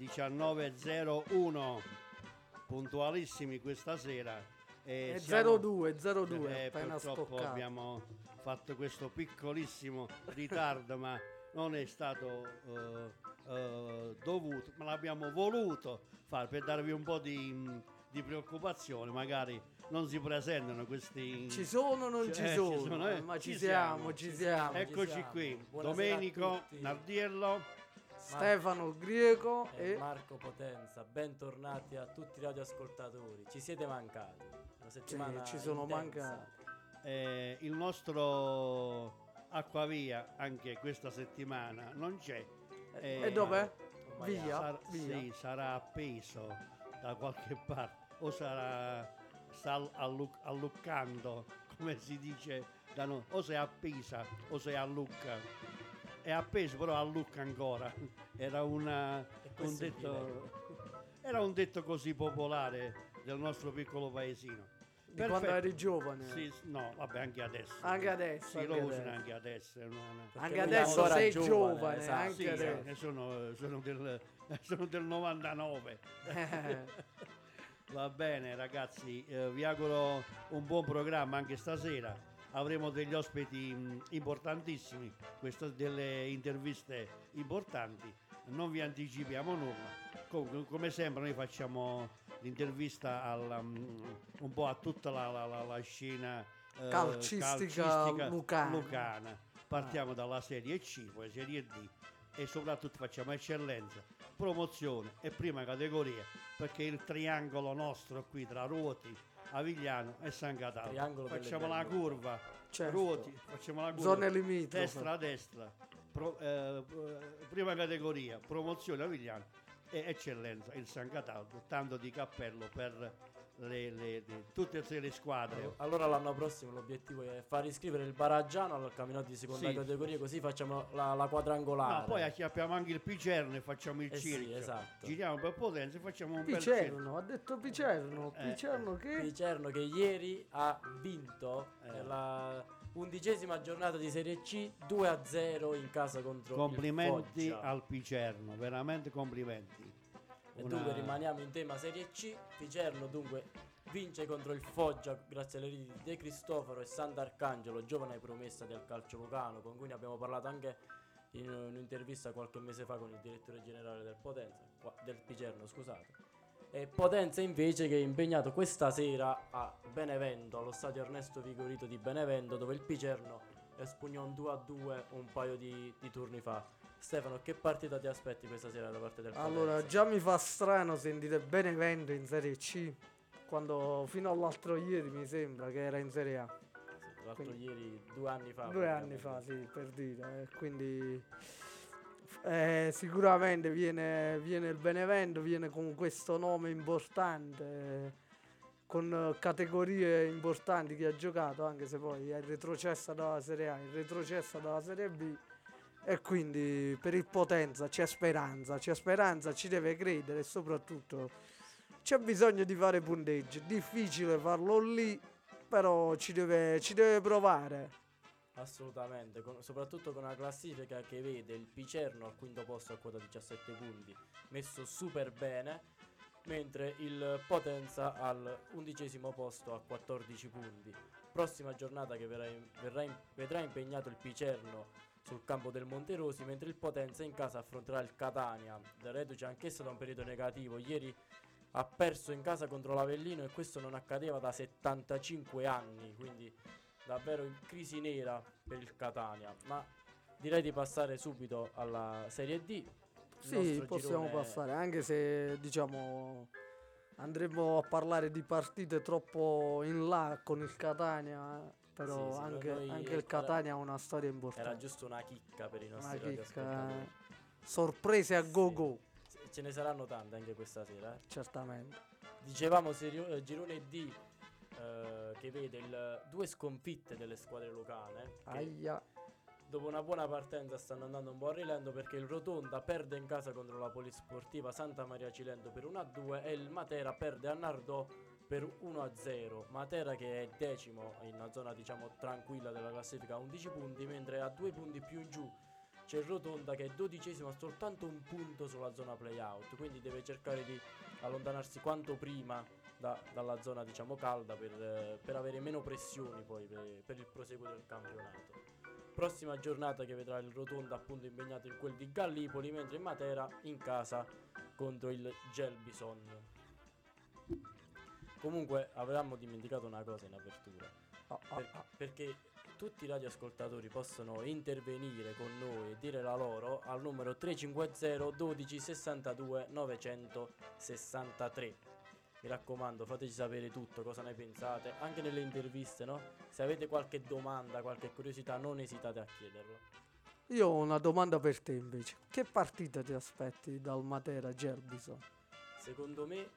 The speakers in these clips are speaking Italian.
19.01, puntualissimi questa sera. E È siamo- 02, 02, eh, purtroppo scoccato. abbiamo fatto questo piccolissimo ritardo, ma non è stato eh, eh, dovuto, ma l'abbiamo voluto fare per darvi un po' di, di preoccupazione. Magari non si presentano questi. Ci sono o non ci Eh, sono? eh, Ma ci, ci siamo, ci siamo. Eccoci siamo. qui, Buonasera a Domenico. Nardiello. Stefano Grieco e e Marco Potenza, bentornati a tutti i radioascoltatori. Ci siete mancati. Una settimana ci sono intensa. mancati. eh, il nostro Acquavia anche questa settimana non c'è. Eh, e dov'è? Via. Sar- via. sì, sarà appeso da qualche parte o sarà sta allu- alluccando come si dice da noi o sei a Pisa o sei a Lucca è appeso però a Lucca ancora era una, un detto era un detto così popolare del nostro piccolo paesino Di quando Perfetto. eri giovane. sì, no vabbè anche adesso Anche adesso, sì, lo usano anche adesso Anche adesso sei giovane, giovane, esatto. anche sì, adesso. eh, sono, sono del, sono del 99 Va bene ragazzi, eh, vi auguro un buon programma anche stasera. Avremo degli ospiti importantissimi, queste delle interviste importanti. Non vi anticipiamo nulla. Com- come sempre noi facciamo l'intervista al, mh, un po' a tutta la, la- la- la scena eh, Calcistica lucana. lucana. Partiamo dalla serie C, poi serie D e soprattutto facciamo eccellenza, promozione e prima categoria perché il triangolo nostro qui tra Ruoti, Avigliano e San Cataldo. Facciamo la curva, Certo. Ruoti, facciamo la curva. Zone limitrofe. Destra a destra, pro- eh, prima categoria, promozione Avigliano e eccellenza il San Cataldo, tanto di cappello per le- le- le- tutte e le squadre. Allora l'anno prossimo l'obiettivo è far iscrivere il Baraggiano al cammino di seconda Sì. categoria così facciamo la, la quadrangolare. No, poi acchiappiamo anche il Picerno e facciamo il Eh sì, circo. esatto. Giriamo per Potenza e facciamo un bel circo. Picerno, ha detto Picerno. Eh, Picerno che? Picerno che ieri ha vinto Eh. nella undicesima giornata di Serie C 2 a 0 in casa contro Complimenti il Foggia. al Picerno, veramente complimenti. E Una- dunque rimaniamo in tema Serie C. Picerno dunque vince contro il Foggia grazie alle reti di De Cristoforo e Sant'Arcangelo, giovane promessa del calcio lucano, con cui ne abbiamo parlato anche in un'intervista qualche mese fa con il direttore generale del Potenza, del Picerno, scusate. E Potenza invece che è impegnato questa sera a Benevento, allo stadio Ernesto Vigorito di Benevento, dove il Picerno espugnò un 2 a 2 un paio di, di turni fa. Stefano, che partita ti aspetti questa sera da parte del Potenza? Allora, già mi fa strano sentire Benevento in Serie C. Quando fino all'altro ieri mi sembra che era in Serie A. Sì, L'altro Quindi- ieri, due anni fa. Due anni fa, sì, per dire. eh, Quindi eh, sicuramente viene, viene il Benevento, viene con questo nome importante, eh, con categorie importanti che ha giocato, anche se poi è retrocessa dalla Serie A, è retrocessa dalla Serie B. E quindi per il Potenza c'è speranza, c'è speranza, ci deve credere e soprattutto c'è bisogno di fare punteggi. Difficile farlo lì, però ci deve, ci deve provare. Assolutamente, con- soprattutto con una classifica che vede il Picerno al quinto posto a quota 17 punti, messo super bene, mentre il Potenza al undicesimo posto a 14 punti. Prossima giornata che verrà verrà vedrà impegnato il Picerno sul campo del Monterosi, mentre il Potenza in casa affronterà il Catania, da reduce anch'esso da un periodo negativo. Ieri ha perso in casa contro l'Avellino e questo non accadeva da 75 anni, quindi davvero in crisi nera per il Catania. Ma direi di passare subito alla Serie D. Sì, possiamo girone- passare, anche se diciamo andremo a parlare di partite troppo in là con il Catania, però Sì, sì, anche, anche era- il Catania ha una storia Era importante. giusto una chicca per i Una nostri chicca, radioascoltatori. sorprese a go go, Ce ne saranno tante anche questa sera. eh. certamente. Dicevamo serio- eh, girone D eh, che vede il- due sconfitte delle squadre. Che Aia, dopo una buona partenza stanno andando un po' a rilento perché il Rotonda perde in casa contro la Polisportiva Santa Maria Cilento per 1-2 e il Matera perde a Nardò per 1-0. Matera che è decimo in una zona diciamo tranquilla della classifica a 11 punti, mentre a due punti più in giù c'è Rotonda che è dodicesimo a soltanto un punto sulla zona playout, quindi deve cercare di allontanarsi quanto prima da- dalla zona diciamo calda per, eh, per avere meno pressioni poi per, per il proseguo del campionato. Prossima giornata che vedrà il Rotonda appunto impegnato in quel di Gallipoli, mentre Matera in casa contro il Gelbison. Comunque avevamo dimenticato una cosa in apertura. Ah, ah, Per- ah. perché tutti i radioascoltatori possono intervenire con noi e dire la loro al numero 350 12 62 963. Mi raccomando, fateci sapere tutto, cosa ne pensate, anche nelle interviste, no? Se avete qualche domanda, qualche curiosità, non esitate a chiederla. Io ho una domanda per te invece. Che partita ti aspetti dal Matera Gerbison? Secondo me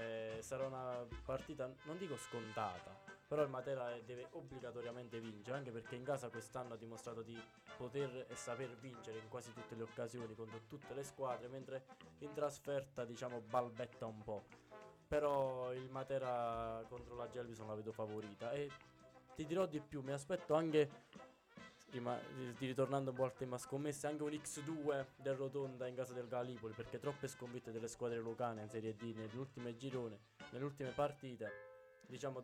eh, sarà una partita, non dico scontata, però il Matera deve obbligatoriamente vincere, anche perché in casa quest'anno ha dimostrato di poter e saper vincere in quasi tutte le occasioni contro tutte le squadre, mentre in trasferta diciamo balbetta un po'. Però il Matera contro la Gelbison la vedo favorita e ti dirò di più, mi aspetto anche rima- di- di ritornando un po' al tema scommesse, anche un X2 del Rotonda in casa del Galipoli, perché troppe sconfitte delle squadre lucane in Serie D nelle ultime girone, nelle ultime partite. Diciamo,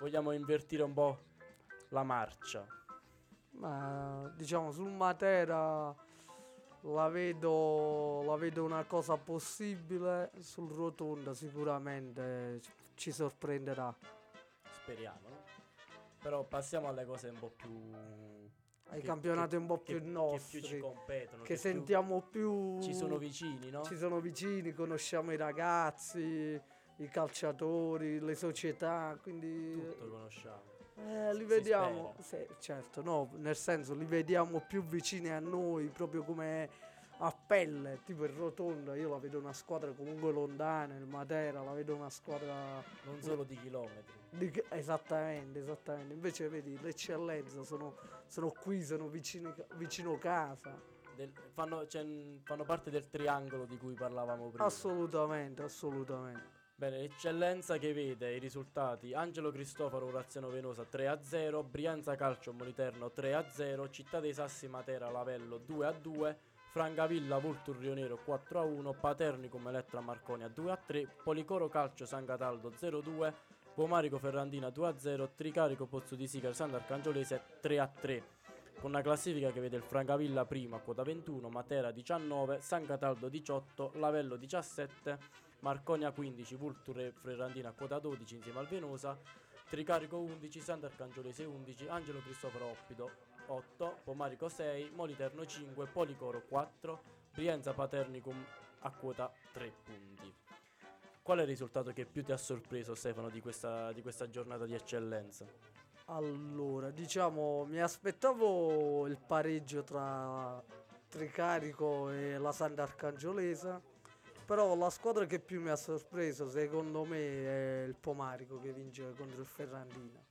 vogliamo invertire un po' la marcia. Ma diciamo sul Matera la vedo, la vedo una cosa possibile, sul Rotonda sicuramente ci- ci sorprenderà. Speriamo, no? Però passiamo alle cose un po' più... Ai che- campionati che- un po' che- più Che più ci nostri, competono. che più sentiamo più... Ci sono vicini, no? ci sono vicini, conosciamo i ragazzi, i calciatori, le società, quindi Tutto conosciamo. eh, li si vediamo, sì, certo, no, nel senso li vediamo più vicini a noi, proprio come a pelle, tipo il Rotonda, io la vedo una squadra comunque lontana, il Matera la vedo una squadra Non solo di chilometri. di esattamente, esattamente, invece vedi l'eccellenza sono, sono qui, sono vicini, vicino casa, Del- fanno, cioè, fanno parte del triangolo di cui parlavamo prima. assolutamente, assolutamente. Bene, eccellenza che vede i risultati Angelo Cristoforo Oraziano Venosa 3-0, Brianza Calcio Moliterno 3-0, Città dei Sassi Matera Lavello 2-2, Francavilla Vultur Rionero 4-1, Paternicum Elettra Marconia 2-3, Policoro Calcio San Cataldo 0-2, Pomarico Ferrandina 2-0, Tricarico Pozzo di Sica Sant'Arcangiolese 3-3. Con una classifica che vede il Francavilla primo a quota 21, Matera 19, San Cataldo 18, Lavello 17, Marconia 15, Vulture Ferrandina a quota 12 insieme al Venosa, Tricarico 11, Sant'Arcangiolese 11, Angelo Cristoforo Oppido 8, Pomarico 6, Moliterno 5, Policoro 4, Brienza Paternicum a quota 3 punti. Qual è il risultato che più ti ha sorpreso Stefano di questa, di questa giornata di eccellenza? Allora, diciamo, mi aspettavo il pareggio tra Tricarico e la Sant'Arcangiolese, però la squadra che più mi ha sorpreso, secondo me, è il Pomarico che vince contro il Ferrandina.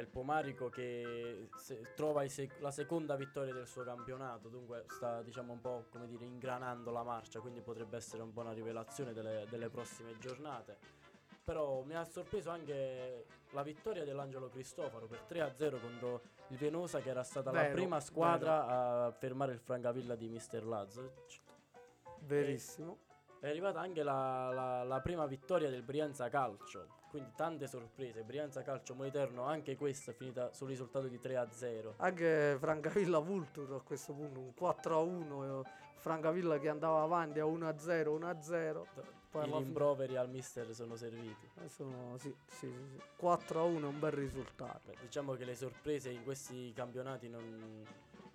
Il Pomarico che se- trova sec- la seconda vittoria del suo campionato, dunque sta diciamo un po' come dire ingranando la marcia, quindi potrebbe essere un po' una rivelazione delle, delle prossime giornate. Però mi ha sorpreso anche la vittoria dell'Angelo Cristoforo per 3-0 contro il Venosa che era stata la Vero, prima squadra a fermare il Francavilla di Mister Lazovic. Verissimo. È arrivata anche la, la- la prima vittoria del Brianza Calcio, quindi tante sorprese. Brianza Calcio Moliterno, anche questa è finita sul risultato di 3-0. Anche Francavilla Vultur a questo punto, un 4-1, eh, Francavilla che andava avanti a 1-0, 1-0. Poi I alla fine- rimproveri al mister sono serviti. eh, sono- sì, sì, sì, sì. 4-1 è un bel risultato. Beh, diciamo che le sorprese in questi campionati non,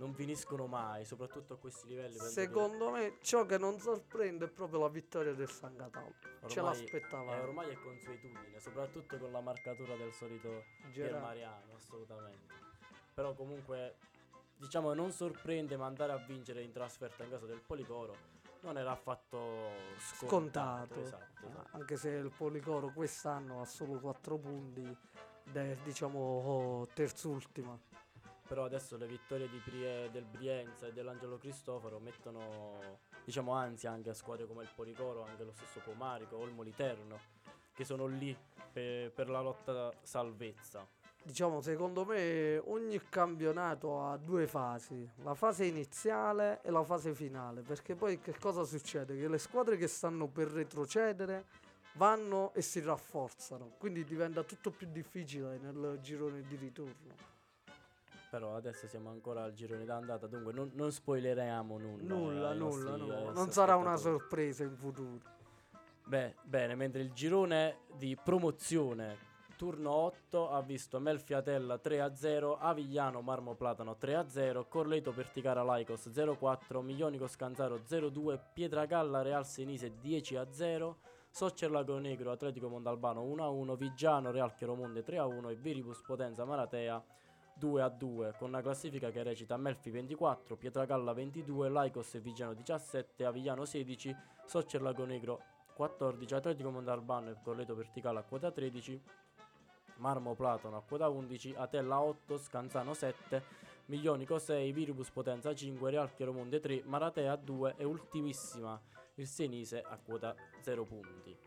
non finiscono mai, soprattutto a questi livelli. che Secondo me ciò che non sorprende è proprio la vittoria del San Cataldo. Ce ormai- l'aspettavamo. eh, ormai è consuetudine, soprattutto con la marcatura del solito Pier Gerardo. Mariano, assolutamente. Però comunque, diciamo, non sorprende, ma andare a vincere in trasferta in casa del Policoro non era affatto scontato. scontato. Esatto, Ah, esatto. Anche se il Policoro quest'anno ha solo 4 punti, diciamo terzultima. Però adesso le vittorie di Brie- del Brienza e dell'Angelo Cristoforo mettono, diciamo, ansia anche a squadre come il Policoro, anche lo stesso Pomarico o il Moliterno, che sono lì per, per la lotta salvezza. diciamo, secondo me ogni campionato ha due fasi, la fase iniziale e la fase finale, perché poi che cosa succede? Che le squadre che stanno per retrocedere vanno e si rafforzano, quindi diventa tutto più difficile nel girone di ritorno. Però adesso siamo ancora al girone d'andata, dunque non, non spoileriamo nulla. Nulla, ai nulla, no. eh, non sarà una sorpresa in futuro. Beh, bene, mentre il girone di promozione turno 8 ha visto Melfiatella 3-0, Avigliano Marmo Platano 3-0, Corleto Perticara Laicos 0-4, Miglionico Scanzaro 0-2, Pietragalla Real Senise 10-0, Soccer Lago Negro Atletico Mondalbano 1-1, Vigiano Real Chiaromonte 3-1 e Viribus Potenza Maratea 2-2 con una classifica che recita Melfi 24, Pietragalla 22, Laicos e Vigiano 17, Avigliano 16, Soccer Lago Negro 14, Atletico Mondalbano e Corleto Verticale a quota 13, Marmo Platano a quota 11, Atella 8, Scanzano 7, Miglionico 6, Viribus Potenza 5, Real Chiaromonte 3, Maratea 2 e ultimissima il Senise a quota 0 punti.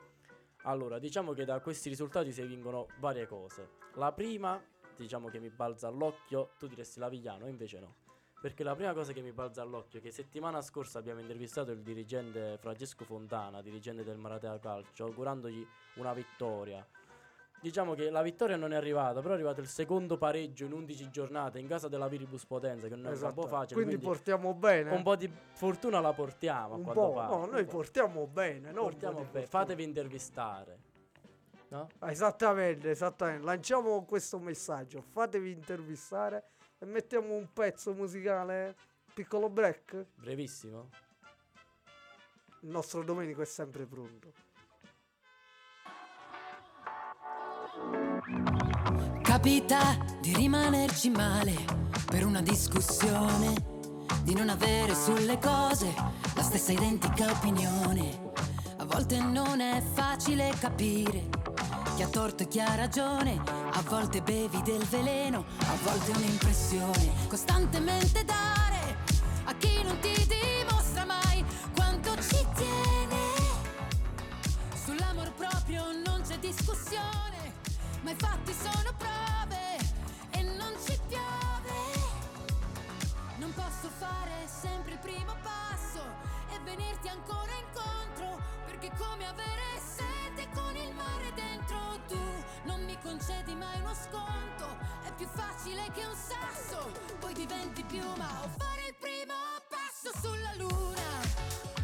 Allora, diciamo che da questi risultati si vincono varie cose. La prima, diciamo che mi balza all'occhio, tu diresti Lavigliano, invece no. Perché la prima cosa che mi balza all'occhio è che settimana scorsa abbiamo intervistato il dirigente Francesco Fontana, dirigente del Maratea Calcio, augurandogli una vittoria. Diciamo che la vittoria non è arrivata, però è arrivato il secondo pareggio in 11 giornate in casa della Viribus Potenza, che non è un Esatto. po' facile. Quindi, Quindi, portiamo bene. un po' di fortuna la portiamo a Un po', pare. no, noi portiamo bene, portiamo bene. Fatevi intervistare. No? Esattamente, esattamente. Lanciamo questo messaggio. Fatevi intervistare e mettiamo un pezzo musicale. Piccolo break. Brevissimo. Il nostro Domenico è sempre pronto. Capita di rimanerci male per una discussione, di non avere sulle cose la stessa identica opinione. A volte non è facile capire chi ha torto e chi ha ragione, a volte bevi del veleno, a volte un'impressione. Costantemente dare a chi non ti dimostra mai quanto ci tiene. Sull'amor proprio non c'è discussione, ma i fatti sono prove posso fare sempre il primo passo e venirti ancora incontro, perché come avere sete con il mare dentro tu. Non mi concedi mai uno sconto, è più facile che un sasso, poi diventi piuma o fare il primo passo sulla luna.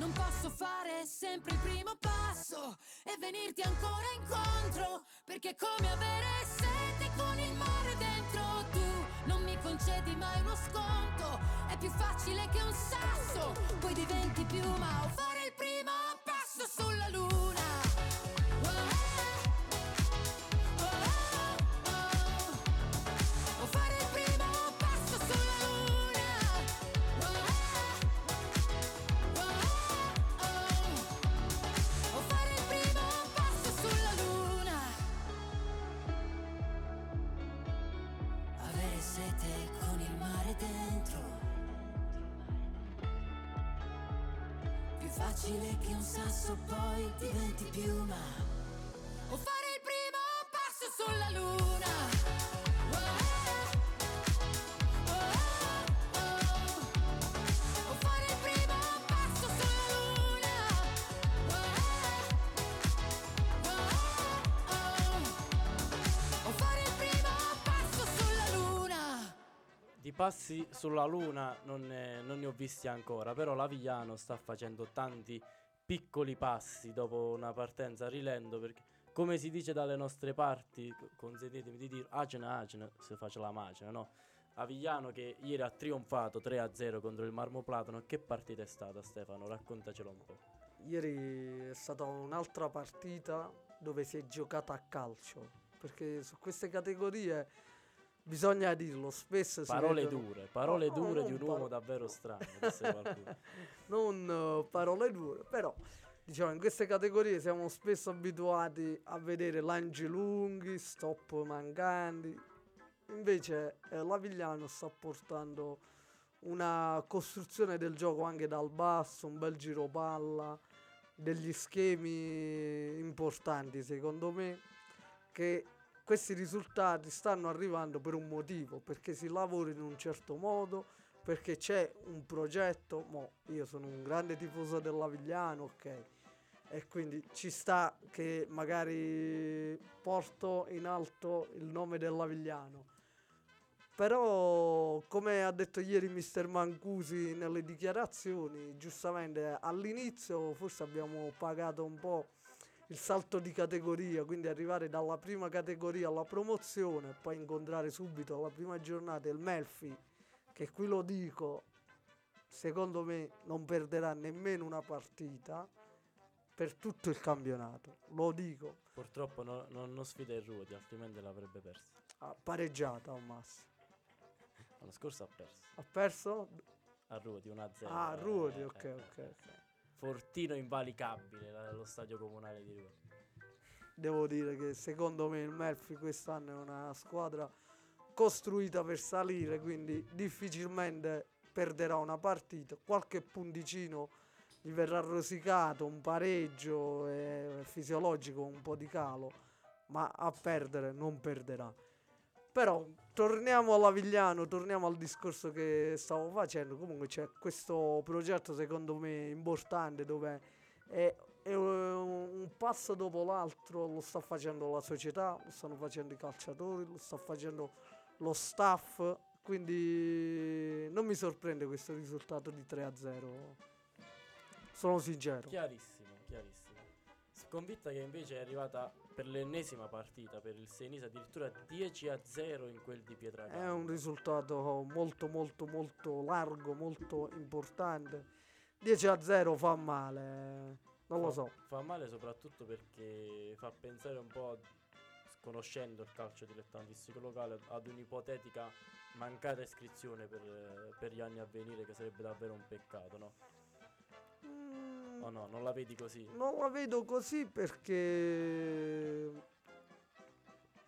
Non posso fare sempre il primo passo e venirti ancora incontro, perché è come avere sete con il mare dentro tu. Non mi concedi mai uno sconto, è più facile che un sasso, poi diventi piuma o fare il primo passo sulla luna. Mare dentro. Più facile che un sasso poi diventi piuma. O fare il primo passo sulla luna. Di passi sulla luna non ne, non ne ho visti ancora, però l'Avigliano sta facendo tanti piccoli passi dopo una partenza a rilento perché come si dice dalle nostre parti, consentitemi di dire, acena acena si face la macina, no? Avigliano che ieri ha trionfato 3-0 contro il Marmo Platano, che partita è stata Stefano? Raccontacelo un po'. Ieri è stata un'altra partita dove si è giocata a calcio, perché su queste categorie bisogna dirlo, spesso Parole vedono- dure, parole No, dure di un uomo davvero strano, non eh, parole dure, però diciamo in queste categorie siamo spesso abituati a vedere lanci lunghi, stop mancanti. Invece eh, l'Avigliano sta portando una costruzione del gioco anche dal basso, un bel giro palla, degli schemi importanti secondo me che questi risultati stanno arrivando per un motivo, perché si lavora in un certo modo, perché c'è un progetto, mo io sono un grande tifoso dell'Avigliano, ok, e quindi ci sta che magari porto in alto il nome dell'Avigliano. Però, come ha detto ieri mister Mancusi nelle dichiarazioni, giustamente all'inizio forse abbiamo pagato un po' il salto di categoria, quindi arrivare dalla prima categoria alla promozione, poi incontrare subito alla prima giornata il Melfi, che qui lo dico, secondo me non perderà nemmeno una partita per tutto il campionato, lo dico, Purtroppo no- non, non sfida il Ruoti, altrimenti l'avrebbe persa. ha pareggiata al massimo. L'anno scorso ha perso. Ha perso? A Ruoti 1-0. Ah, eh, Ruoti, eh, ok, eh, ok, eh. Fortino invalicabile, lo stadio comunale di Ruoti. Devo dire che secondo me il Melfi quest'anno è una squadra costruita per salire, quindi difficilmente perderà una partita. Qualche punticino gli verrà rosicato, un pareggio è fisiologico, un po' di calo, ma a perdere non perderà. Però torniamo all'Avigliano, torniamo al discorso che stavo facendo. Comunque c'è questo progetto secondo me importante dove è, è un passo dopo l'altro, lo sta facendo la società, lo stanno facendo i calciatori, lo sta facendo lo staff. Quindi non mi sorprende questo risultato di 3-0. Sono sincero. Chiarissimo, chiarissimo. Sconfitta che invece è arrivata per l'ennesima partita per il Senisa, addirittura 10-0 in quel di Pietragamba. È un risultato molto molto molto largo, molto importante. 10 a 0 fa male, non lo Fa- so. Fa male soprattutto perché fa pensare un po', conoscendo il calcio dilettantistico locale, ad un'ipotetica mancata iscrizione per, per gli anni a venire, che sarebbe davvero un peccato, no? Mm, O no, non la vedi così? Non la vedo così perché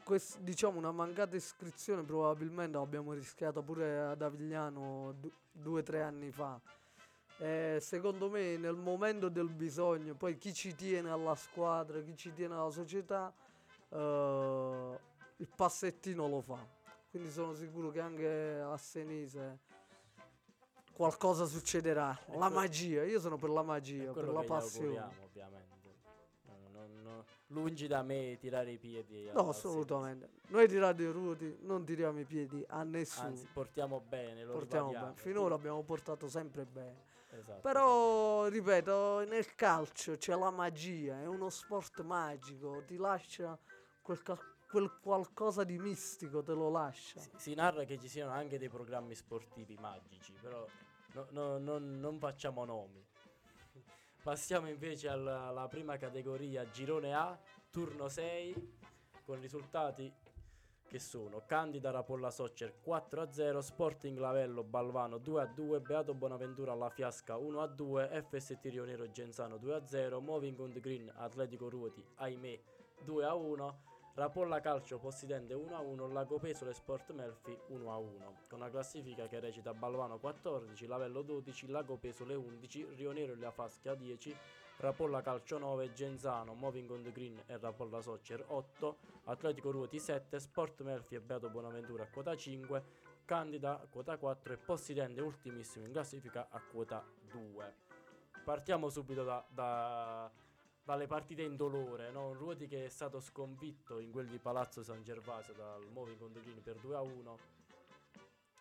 quest- diciamo una mancata iscrizione probabilmente l'abbiamo rischiata pure ad Avigliano du- due o tre anni fa. Eh, secondo me nel momento del bisogno, poi chi ci tiene alla squadra, chi ci tiene alla società, eh, il passettino lo fa. Quindi sono sicuro che anche a Senise qualcosa succederà. E La magia, io sono per la magia, per la passione. ovviamente. No, non- non- lungi da me tirare i piedi. No, assolutamente. Noi di Radio Ruoti non tiriamo i piedi a nessuno. Anzi, portiamo bene, Portiamo ribadiamo. bene. Finora abbiamo portato sempre bene. Esatto, esatto. Però, ripeto, nel calcio c'è la magia, è uno sport magico, ti lascia quel, ca- quel qualcosa di mistico, te lo lascia. Si, si narra che ci siano anche dei programmi sportivi magici, però no- no- non, non facciamo nomi. Passiamo invece alla, alla prima categoria, girone A, turno 6, con risultati che sono Candida Rapolla Soccer 4-0, Sporting Lavello Balvano 2-2, Beato Bonaventura La Fiasca 1-2, FST Rio Nero Genzano 2-0, Moving on the Green Atletico Ruoti, ahimè 2-1, Rapolla Calcio Possidente 1-1, Lago Pesole Sport Melfi 1-1, con una classifica che recita Balvano 14, Lavello 12, Lago Pesole 11, Rio Nero e La Fasca 10, Rapolla Calcio 9, Genzano, Moving on the Green e Rapolla Soccer 8, Atletico Ruoti 7, Sport Melfi e Beato Bonaventura a quota 5, Candida a quota 4 e Possidente ultimissimo in classifica a quota 2. Partiamo subito da, da- dalle partite in dolore, no? un Ruoti che è stato sconfitto in quel di Palazzo San Gervasio dal the Green per 2 a 1.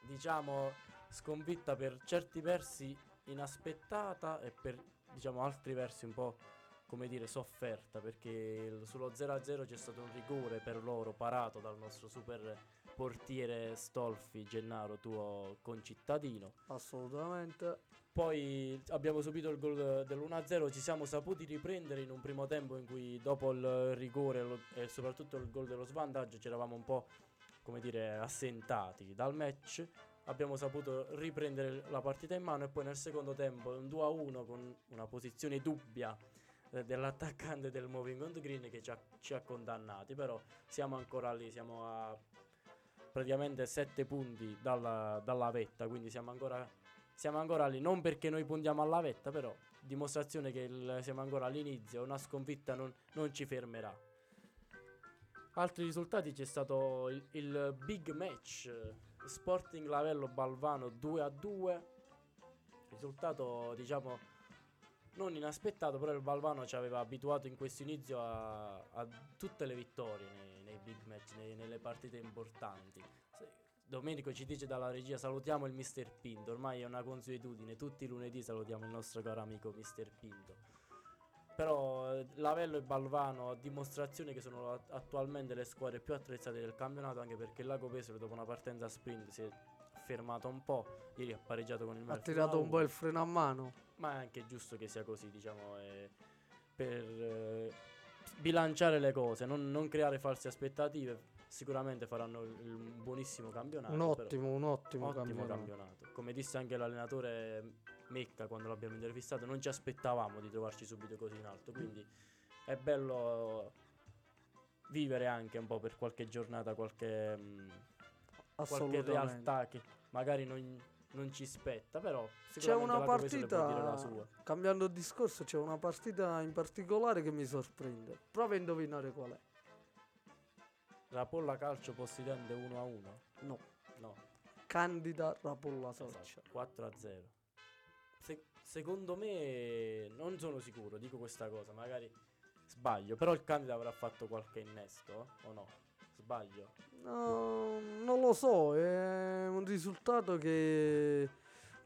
Diciamo sconfitta per certi versi inaspettata e per diciamo altri versi un po' come dire, sofferta perché sullo 0-0 c'è stato un rigore per loro parato dal nostro super portiere Stolfi Gennaro, tuo concittadino. Assolutamente. Poi abbiamo subito il gol dell'1-0, ci siamo saputi riprendere in un primo tempo in cui dopo il rigore e soprattutto il gol dello svantaggio ci eravamo un po' come dire assentati dal match. Abbiamo saputo riprendere la partita in mano e poi nel secondo tempo un 2-1 con una posizione dubbia eh, dell'attaccante del Moving on Green che ci ha, ci ha condannati, però siamo ancora lì, siamo a praticamente 7 punti dalla, dalla vetta, quindi siamo ancora siamo ancora lì, non perché noi puntiamo alla vetta, però dimostrazione che il- siamo ancora all'inizio, una sconfitta non, non ci fermerà. Altri risultati c'è stato il, il big match Sporting Lavello Balvano 2 a 2. Risultato diciamo non inaspettato, però il Balvano ci aveva abituato in questo inizio a, a tutte le vittorie big match, nei- nelle partite importanti. Domenico ci dice dalla regia salutiamo il Mister Pinto, ormai è una consuetudine, tutti i lunedì salutiamo il nostro caro amico Mister Pinto. Però eh, Lavello e Balvano a dimostrazione che sono at- attualmente le squadre più attrezzate del campionato, anche perché Lago Pesaro dopo una partenza sprint si è fermato un po', ieri ha pareggiato con il Ha Melfi tirato un 1-1. po' il freno a mano. Ma è anche giusto che sia così, diciamo, eh, per eh, bilanciare le cose, non, non creare false aspettative. Sicuramente faranno un buonissimo campionato. Un ottimo, un ottimo, ottimo campionato. campionato. Come disse anche l'allenatore Mecca quando l'abbiamo intervistato, non ci aspettavamo di trovarci subito così in alto. Quindi è bello vivere anche un po' per qualche giornata, qualche, mm, qualche realtà che magari non, non ci spetta, però C'è una partita, sua. Cambiando discorso, c'è una partita in particolare che mi sorprende. Prova a indovinare qual è. La Polla Calcio Possidente 1 a 1? No, No, Candida Rapolla esatto, 4 a 0. Se- secondo me non sono sicuro, dico questa cosa, magari sbaglio, però il Candida avrà fatto qualche innesto o no? Sbaglio. No, non lo so, è un risultato che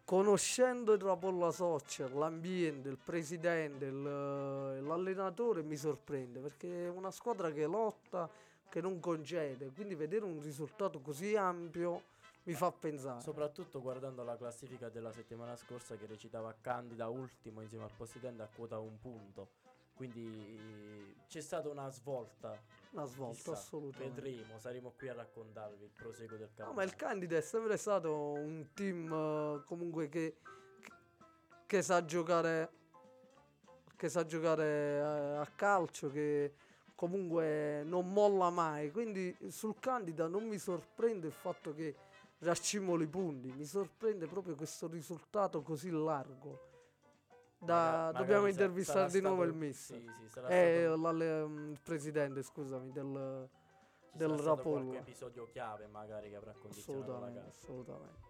conoscendo il Rapolla Soccer, l'ambiente, il presidente, il- l'allenatore mi sorprende perché è una squadra che lotta, che non concede, quindi vedere un risultato così ampio mi fa pensare. Soprattutto guardando la classifica della settimana scorsa che recitava Candida ultimo insieme al Possidente a quota un punto. Quindi c'è stata una svolta. Una svolta, chissà, assolutamente. Vedremo, saremo qui a raccontarvi il proseguo del No, campionato. ma il Candida è sempre stato un team eh, comunque che, che, sa giocare che sa giocare eh, a calcio, che comunque non molla mai. Quindi sul Candida non mi sorprende il fatto che raccimoli i punti, mi sorprende proprio questo risultato così largo. Da- Maga- dobbiamo intervistare di nuovo stato- il mister. Sì, sì, Eh, l'alle- mm, il presidente, scusami, del, ci del Rapollo. qualche episodio chiave magari che avrà condizionato la Assolutamente, gara. assolutamente.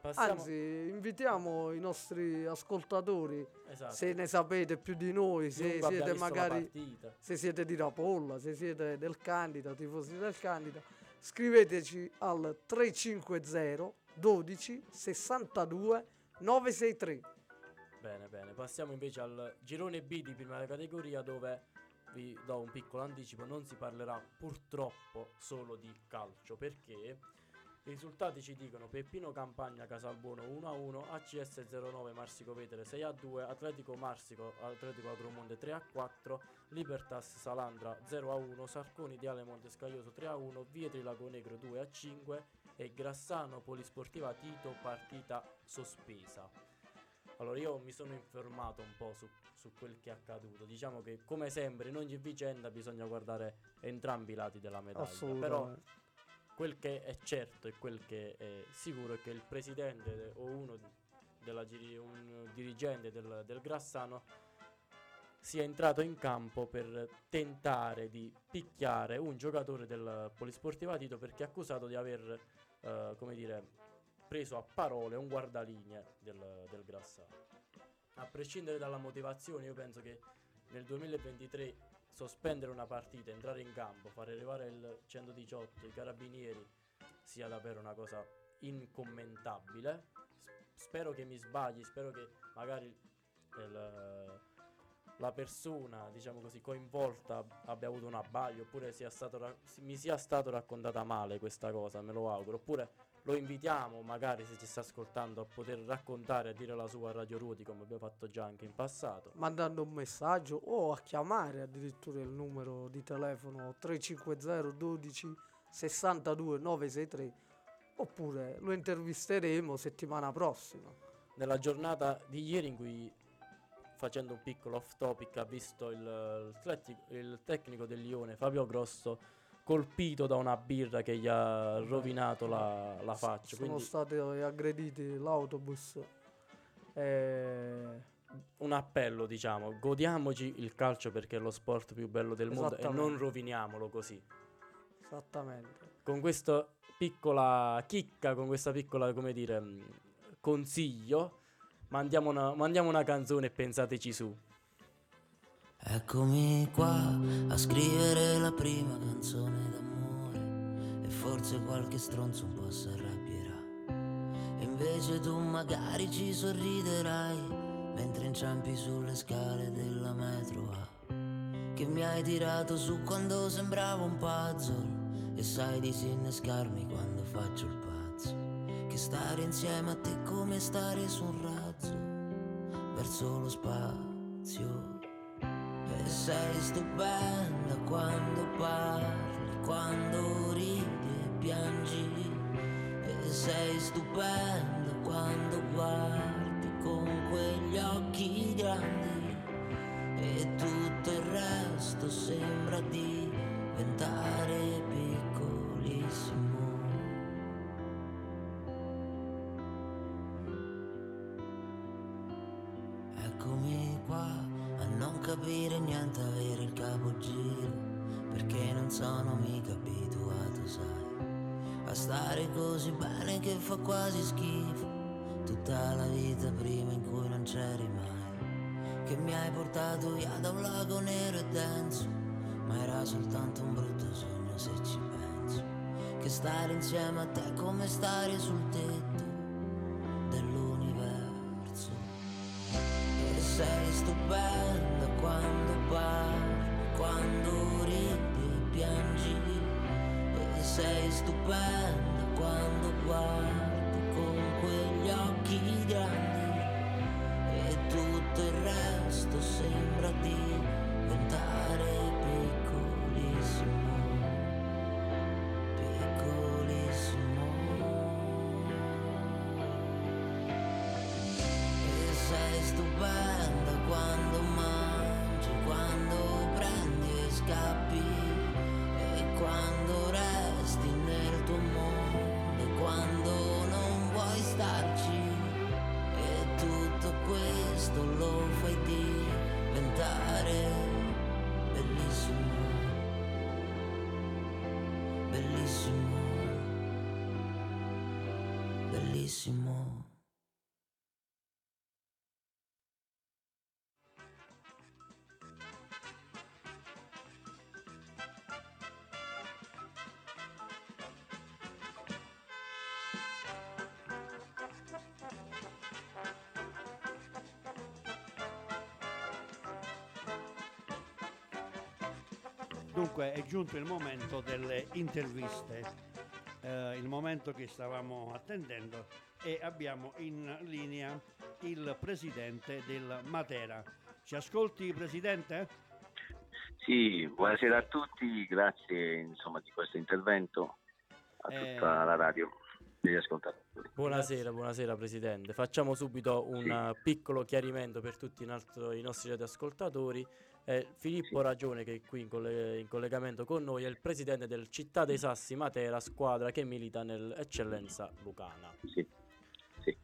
Passiamo, Anzi, invitiamo i nostri ascoltatori, esatto. se ne sapete più di noi, se abbia siete la magari se siete di Rapolla, se siete del Candida, tifosi del Candida, scriveteci al 350 12 62 963. Bene, bene. Passiamo invece al girone B di prima categoria dove vi do un piccolo anticipo, non si parlerà purtroppo solo di calcio perché i risultati ci dicono Peppino Campagna Casalbuono 1-1, ACS 09 Marsico Vetere 6-2, Atletico Marsico Atletico Agromonte 3-4, Libertas Salandra 0-1, Sarconi di Alemonte Scaglioso 3-1, Vietri Lago Negro 2-5 e Grassano Polisportiva Tito partita sospesa. Allora io mi sono informato un po' su, su quel che è accaduto. Diciamo che come sempre in ogni vicenda bisogna guardare entrambi i lati della medaglia. Però quel che è certo e quel che è sicuro è che il presidente de- o uno della un dirigente del, del Grassano sia entrato in campo per tentare di picchiare un giocatore del Polisportiva Tito perché è accusato di aver eh, come dire preso a parole un guardalinee del, del Grassano. A prescindere dalla motivazione, io penso che nel 2023 sospendere una partita, entrare in campo, fare arrivare il 118, i carabinieri, sia davvero una cosa incommentabile. Spero che mi sbagli, spero che magari il, la persona, diciamo così, coinvolta abbia avuto un abbaglio oppure sia stato mi sia stato raccontata male questa cosa, me lo auguro. Oppure lo invitiamo, magari se ci sta ascoltando, a poter raccontare, a dire la sua a Radio Ruoti, come abbiamo fatto già anche in passato. mandando un messaggio o a chiamare addirittura il numero di telefono 350 12 62 963 oppure lo intervisteremo settimana prossima. Nella giornata di ieri in cui facendo un piccolo off topic ha visto il, il tecnico del Lione Fabio Grosso colpito da una birra che gli ha rovinato la, la faccia. Sono Quindi stati aggrediti l'autobus. E... un appello, diciamo, godiamoci il calcio perché è lo sport più bello del mondo e non roviniamolo così. Esattamente. Con questa piccola chicca, con questa piccola, come dire, mh, consiglio, mandiamo una, mandiamo una canzone e pensateci su. Eccomi qua a scrivere la prima canzone d'amore e forse qualche stronzo un po' si arrabbierà. E invece tu magari ci sorriderai mentre inciampi sulle scale della metro A. Che mi hai tirato su quando sembravo un puzzle e sai disinnescarmi quando faccio il pazzo. Che stare insieme a te è come stare su un razzo verso lo spazio. E sei stupenda quando parli, quando ridi e piangi. E sei stupenda quando guardi con quegli occhi grandi. E tutto il resto sembra diventare sono mica abituato, sai, a stare così bene che fa quasi schifo, tutta la vita prima in cui non c'eri mai, che mi hai portato via da un lago nero e denso, ma era soltanto un brutto sogno se ci penso, che stare insieme a te è come stare sul tetto dell'universo. E sei stupenda quando parli, quando ridi piangi. E sei stupenda quando guardi con quegli occhi grandi. E tutto il resto sembra diventare Dunque è giunto il momento delle interviste, eh, il momento che stavamo attendendo e abbiamo in linea il presidente del Matera. Ci ascolti Presidente? Sì, buonasera a tutti, grazie insomma, di questo intervento a Eh. tutta la radio degli ascoltatori. Buonasera, buonasera Presidente. Facciamo subito un Sì. piccolo chiarimento per tutti i, nostri- i nostri radioascoltatori. Eh, Filippo. Ragione, che è qui in, colle- in collegamento con noi, è il presidente del Città dei Sassi Matera, squadra che milita nell'eccellenza lucana. Sì, sì.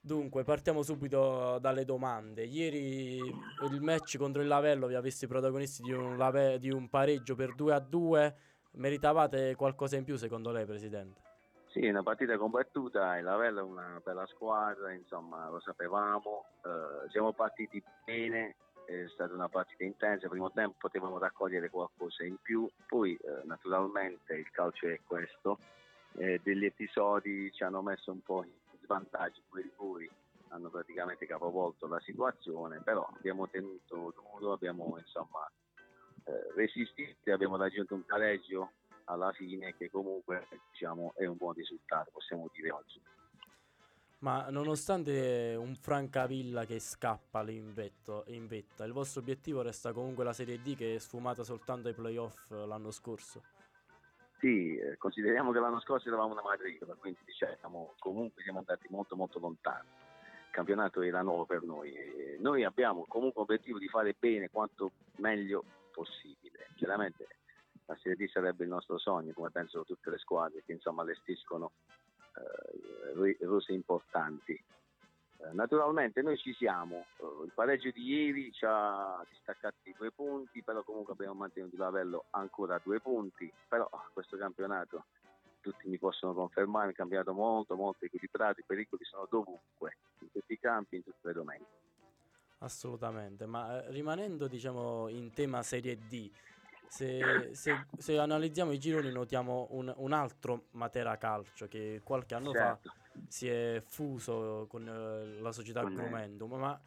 Dunque, partiamo subito dalle domande. Ieri il match contro il Lavello vi ha visto i protagonisti di un, lave- di un pareggio per 2 a 2. Meritavate qualcosa in più secondo lei, Presidente? Sì, una partita combattuta, il Lavella è una bella squadra, insomma lo sapevamo, eh, siamo partiti bene, è stata una partita intensa, primo tempo potevamo raccogliere qualcosa in più, poi eh, naturalmente il calcio è questo, eh, degli episodi ci hanno messo un po' in svantaggio quei rigori hanno praticamente capovolto la situazione, però abbiamo tenuto duro, abbiamo insomma eh, resistito, abbiamo raggiunto un pareggio alla fine che comunque diciamo, è un buon risultato, possiamo dire oggi. Ma nonostante un Francavilla che scappa in, vetto, in vetta, il vostro obiettivo resta comunque la Serie D che è sfumata soltanto ai playoff l'anno scorso? Sì, eh, consideriamo che l'anno scorso eravamo una matricola, quindi diciamo, comunque siamo andati molto molto lontano. Il campionato era nuovo per noi. Noi abbiamo comunque l'obiettivo di fare bene quanto meglio possibile. Chiaramente la Serie D sarebbe il nostro sogno, come penso tutte le squadre che insomma allestiscono rose importanti. Eh, naturalmente noi ci siamo, eh, il pareggio di ieri ci ha distaccato di due punti, però comunque abbiamo mantenuto il livello ancora due punti, però questo campionato tutti mi possono confermare, è un campionato molto molto equilibrato, i pericoli sono dovunque, in tutti i campi, in tutte le domeniche. Assolutamente, ma eh, rimanendo diciamo in tema Serie D, se, se, se, analizziamo i gironi notiamo un, un, altro Matera Calcio che qualche anno certo. fa si è fuso con uh, la società con Grumendum, ma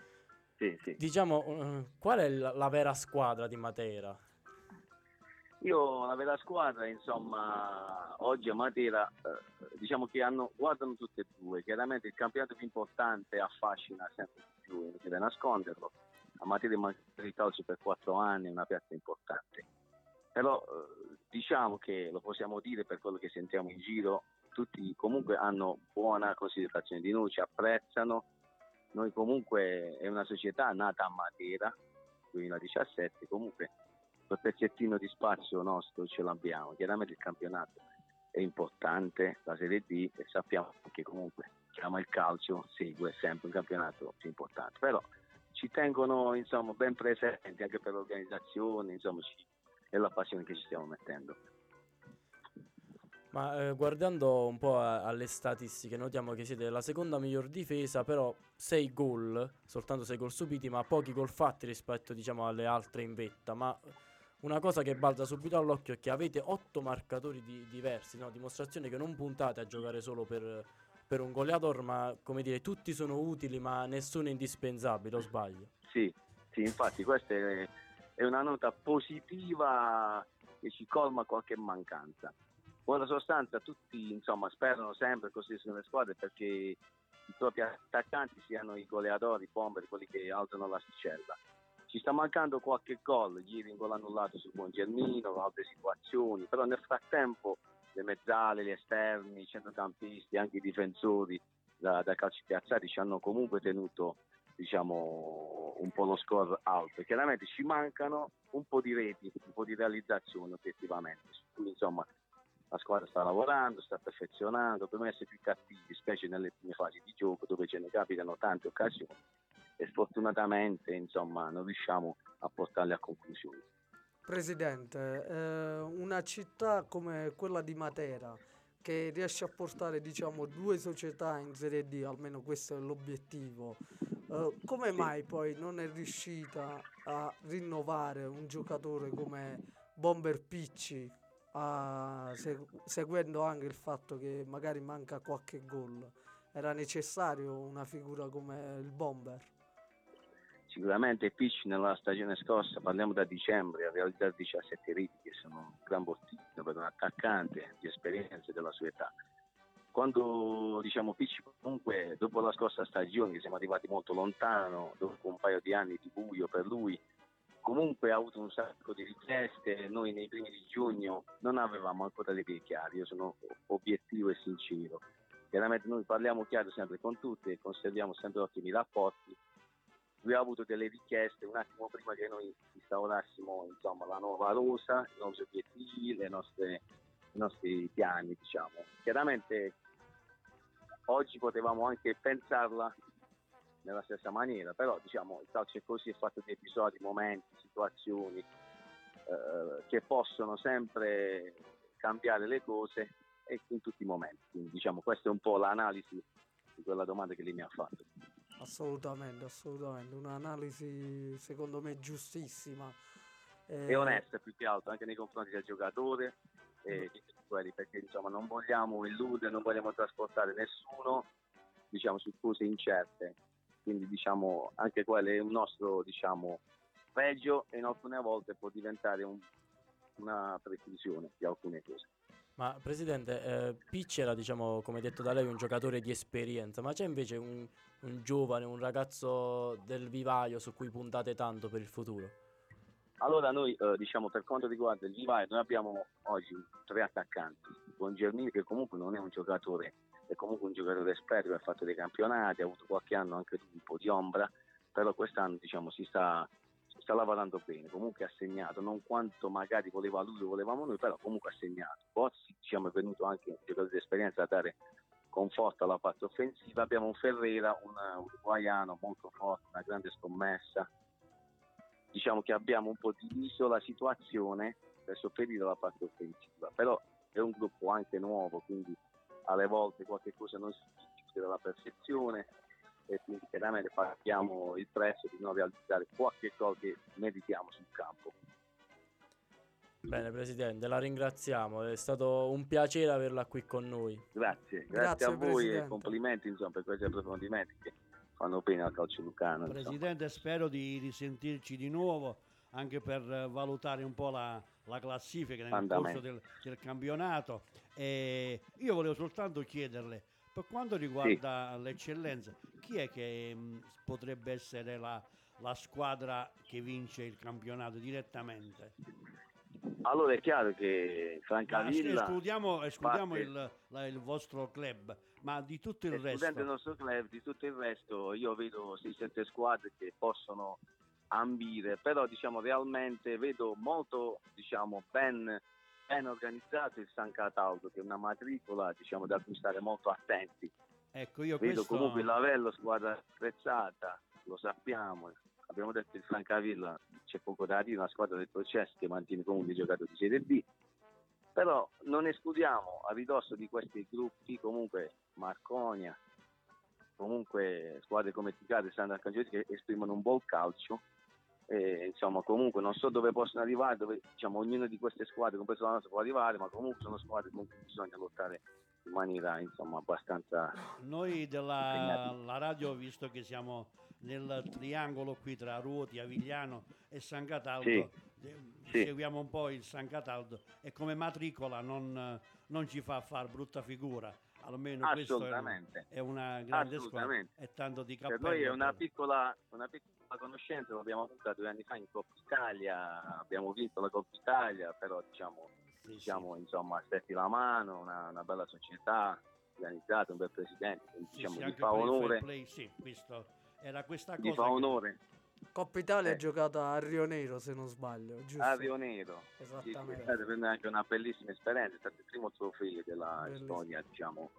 sì, sì. diciamo uh, qual è la, la, vera squadra di Matera? Io la vera squadra, insomma, oggi a Matera uh, diciamo che hanno, guardano tutte e due, chiaramente il campionato più importante affascina sempre di più, non deve nasconderlo. A Matera il calcio per quattro anni è una piazza importante però eh, diciamo che lo possiamo dire per quello che sentiamo in giro, tutti comunque hanno buona considerazione di noi, ci apprezzano, noi comunque è una società nata a Matera, 2017, comunque quel pezzettino di spazio nostro ce l'abbiamo, chiaramente il campionato è importante, la Serie D, e sappiamo che comunque chiama il calcio segue sempre un campionato più importante, però ci tengono insomma ben presenti anche per l'organizzazione, insomma ci e la passione che ci stiamo mettendo. Ma eh, guardando un po' a, alle statistiche, notiamo che siete la seconda miglior difesa, però 6 gol, soltanto 6 gol subiti, ma pochi gol fatti rispetto diciamo, alle altre in vetta. Ma una cosa che balza subito all'occhio è che avete 8 marcatori di, diversi, no? dimostrazione che non puntate a giocare solo per, per un goleador, ma come dire, tutti sono utili, ma nessuno è indispensabile, o sbaglio? Sì, sì infatti questo è è una nota positiva che ci colma qualche mancanza. Buona sostanza, tutti insomma, sperano sempre così sulle squadre perché i propri attaccanti siano i goleadori, i bomber, quelli che alzano l'asticella. Ci sta mancando qualche gol, ieri un gol annullato su Buon Germino, altre situazioni, però nel frattempo le mezzale, gli esterni, i centrocampisti, anche i difensori da, da calci piazzati ci hanno comunque tenuto diciamo, un po' lo score alto. Chiaramente ci mancano un po' di reti, un po' di realizzazione effettivamente, cui insomma la squadra sta lavorando, sta perfezionando, per essere più cattivi, specie nelle prime fasi di gioco dove ce ne capitano tante occasioni e sfortunatamente insomma non riusciamo a portarle a conclusione. Presidente, eh, una città come quella di Matera che riesce a portare diciamo due società in Serie D, almeno questo è l'obiettivo, Uh, come mai poi non è riuscita a rinnovare un giocatore come Bomber Picci, uh, segu- seguendo anche il fatto che magari manca qualche gol? Era necessario una figura come il Bomber? Sicuramente Picci nella stagione scorsa, parliamo da dicembre, ha realizzato 17 riti che sono un gran bottino per un attaccante di esperienze della sua età quando diciamo Picci comunque dopo la scorsa stagione siamo arrivati molto lontano, dopo un paio di anni di buio per lui, comunque ha avuto un sacco di richieste, noi nei primi di giugno non avevamo ancora le vie chiare, io sono obiettivo e sincero. Chiaramente noi parliamo chiaro sempre con tutti e conserviamo sempre ottimi rapporti. Lui ha avuto delle richieste un attimo prima che noi instaurassimo insomma, la nuova rosa, i nostri obiettivi, nostre, i nostri piani. Diciamo. Chiaramente oggi potevamo anche pensarla nella stessa maniera, però diciamo il calcio è così, è fatto di episodi, momenti, situazioni eh, che possono sempre cambiare le cose e in tutti i momenti. Quindi diciamo questa è un po' l'analisi di quella domanda che lei mi ha fatto. Assolutamente, assolutamente, un'analisi secondo me giustissima. Eh... E onesta più che altro anche nei confronti del giocatore e quelli perché insomma non vogliamo illudere, non vogliamo trasportare nessuno diciamo su cose incerte. quindi diciamo anche quello è un nostro diciamo, pregio e in alcune volte può diventare un, una preclusione di alcune cose. Ma Presidente, eh, Picci era, diciamo, come detto da lei, un giocatore di esperienza, ma c'è invece un, un giovane, un ragazzo del vivaio su cui puntate tanto per il futuro? Allora noi eh, diciamo per quanto riguarda il vivaio noi abbiamo oggi tre attaccanti, con Germini che comunque non è un giocatore, è comunque un giocatore esperto, ha fatto dei campionati, ha avuto qualche anno anche un po' di ombra, però quest'anno diciamo si sta, sta lavorando bene, comunque ha segnato, non quanto magari voleva lui volevamo noi, però comunque ha segnato. Bozzi diciamo, è venuto anche un giocatore di esperienza a dare conforto alla parte offensiva, abbiamo un Ferrera, un uruguaiano molto forte, una grande scommessa, diciamo che abbiamo un po' diviso la situazione per sopperire alla parte offensiva, però è un gruppo anche nuovo, quindi alle volte qualche cosa non si chiude alla perfezione e quindi chiaramente paghiamo il prezzo di non realizzare qualche cosa che meritiamo sul campo. Bene Presidente, la ringraziamo, è stato un piacere averla qui con noi. Grazie, grazie, Grazie, a voi Presidente. e complimenti insomma, per questi approfondimenti che fanno bene al calcio lucano. insomma. Presidente, spero di risentirci di nuovo anche per valutare un po' la, la classifica nel Andamento. corso del, del campionato. E io volevo soltanto chiederle, per quanto riguarda l'eccellenza, chi è che mh, potrebbe essere la, la squadra che vince il campionato direttamente? Allora è chiaro che Francavilla escludiamo escludiamo parte- il, la- il vostro club, ma di tutto il Escludendo il resto. nostro club, di tutto il resto io vedo 6-7 squadre che possono ambire, però diciamo realmente vedo molto diciamo, ben, ben organizzato il San Cataldo che è una matricola diciamo, da cui stare molto attenti. Ecco, io Vedo questo... comunque il Lavello squadra attrezzata, lo sappiamo, abbiamo detto il Francavilla c'è poco da dire, una squadra del processo che mantiene comunque i giocatori di Serie B, però non escludiamo a ridosso di questi gruppi comunque Marconia, comunque squadre come Ticate e Sandra Arcangeli che esprimono un buon calcio e, insomma comunque non so dove possono arrivare, dove diciamo ognuna di queste squadre, compreso la nostra, può arrivare, ma comunque sono squadre con cui bisogna lottare in maniera insomma abbastanza Noi della radio, visto che siamo nel triangolo qui tra Ruoti, Avigliano e San Cataldo, Sì, eh, sì. seguiamo un po' il San Cataldo e come matricola non, non ci fa far brutta figura. Almeno questo è, è una grande squadra e tanto di Per cappello. noi è una per- piccola, una piccola conoscenza, l'abbiamo avuta due anni fa in Coppa Italia, abbiamo vinto la Coppa Italia, però diciamo, sì, sì. siamo insomma stretti la mano, una, una bella società organizzata, un bel presidente, quindi Sì, diciamo sì, fa onore, play, sì, questo era questa gli cosa fa che- onore Coppa Italia è Eh. giocata a Rio Nero, se non sbaglio, giusto? a Rio Nero. Sì, sì, è Esattamente. stata per me anche una bellissima esperienza, è stato il primo trofeo della Bellissimo. storia, diciamo,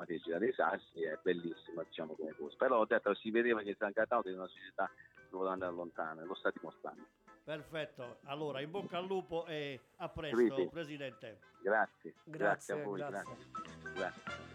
a Regina dei Sassi, è bellissima, diciamo, come cosa. Però ho detto, si vedeva che San Cataldo è una società che voleva andare lontano, e lo sta dimostrando. Perfetto, allora in bocca al lupo e a presto, Riti. Presidente. Grazie, grazie, Grazie, a voi, grazie. grazie. grazie.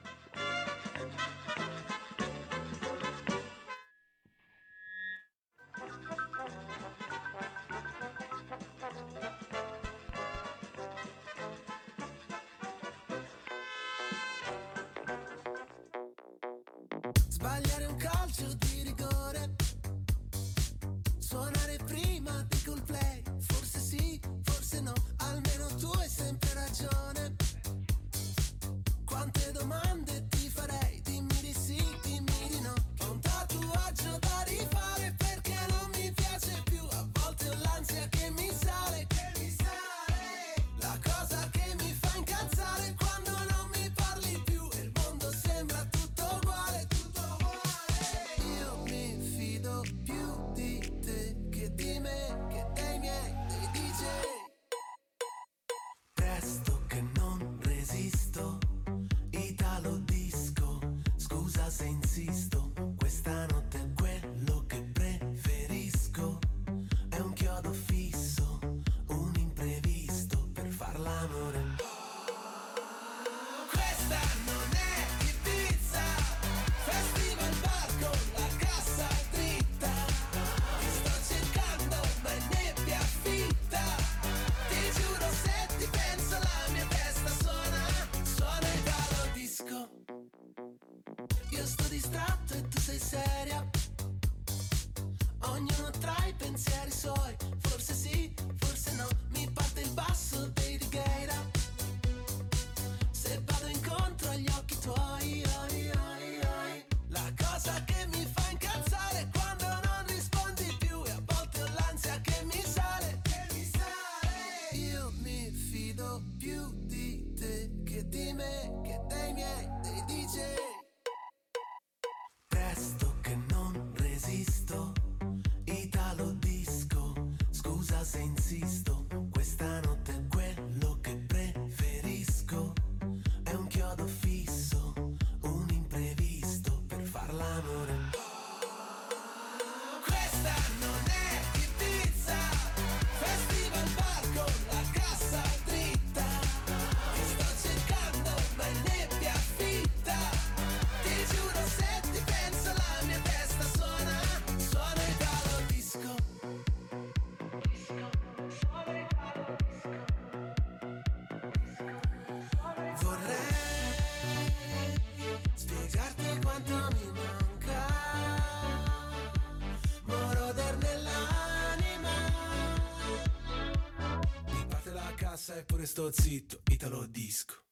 Parte la cassa eppure sto zitto Italo disco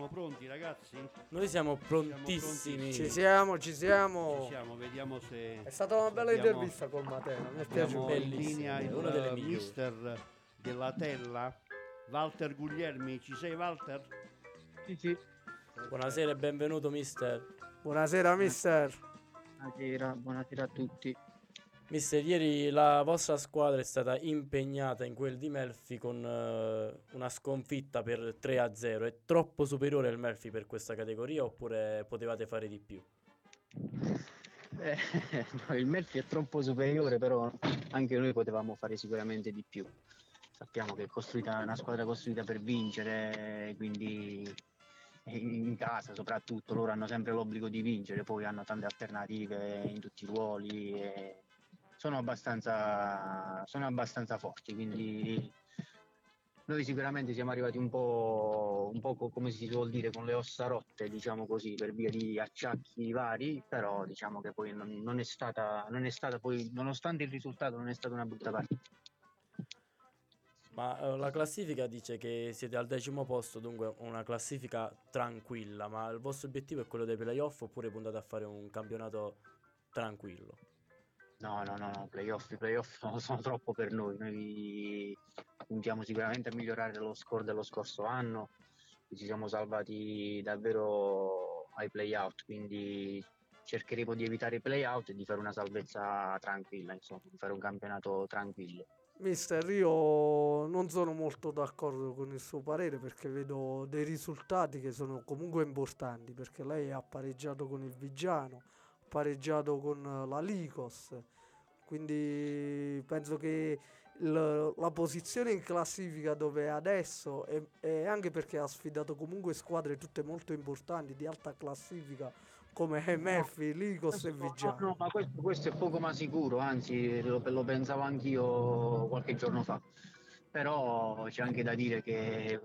siamo, pronti ragazzi. Noi siamo pronti. prontissimi. Ci siamo, ci siamo. Ci siamo, vediamo se È stata una bella Abbiamo- intervista con Matera, mi è piaciuto. in linea il una delle migliori. mister della Tella, Walter Guglielmi. Ci sei Walter? Sì, sì. Buonasera e benvenuto mister. Buonasera mister. Buonasera, buonasera a tutti. Mister, ieri la vostra squadra è stata impegnata in quel di Melfi con eh, una sconfitta per 3-0. È troppo superiore il Melfi per questa categoria oppure potevate fare di più? Eh, no, il Melfi è troppo superiore, però anche noi potevamo fare sicuramente di più. Sappiamo che è costruita, una squadra costruita per vincere, quindi in casa soprattutto loro hanno sempre l'obbligo di vincere, poi hanno tante alternative in tutti i ruoli e sono abbastanza, sono abbastanza forti, quindi noi sicuramente siamo arrivati un po', un po' co- come si suol dire con le ossa rotte, diciamo così, per via di acciacchi vari, però diciamo che poi non, non è stata, non è stata poi, nonostante il risultato, non è stata una brutta partita. Ma eh, la classifica dice che siete al decimo posto, dunque una classifica tranquilla, ma il vostro obiettivo è quello dei playoff oppure puntate a fare un campionato tranquillo? No, no, no, no, playoff, playoff sono, sono troppo per noi. Noi puntiamo sicuramente a migliorare lo score dello scorso anno. Ci siamo salvati davvero ai playout, quindi cercheremo di evitare i playout e di fare una salvezza tranquilla, insomma, di fare un campionato tranquillo. Mister, io non sono molto d'accordo con il suo parere perché vedo dei risultati che sono comunque importanti perché lei ha pareggiato con il Vigiano, pareggiato con eh, la Licos, quindi penso che il- la posizione in classifica dove è adesso è, è anche perché ha sfidato comunque squadre tutte molto importanti di alta classifica come Meffi, Licos e No, Vigiano. no, ma questo, questo è poco ma sicuro, anzi lo, lo pensavo anch'io qualche giorno fa. Però c'è anche da dire che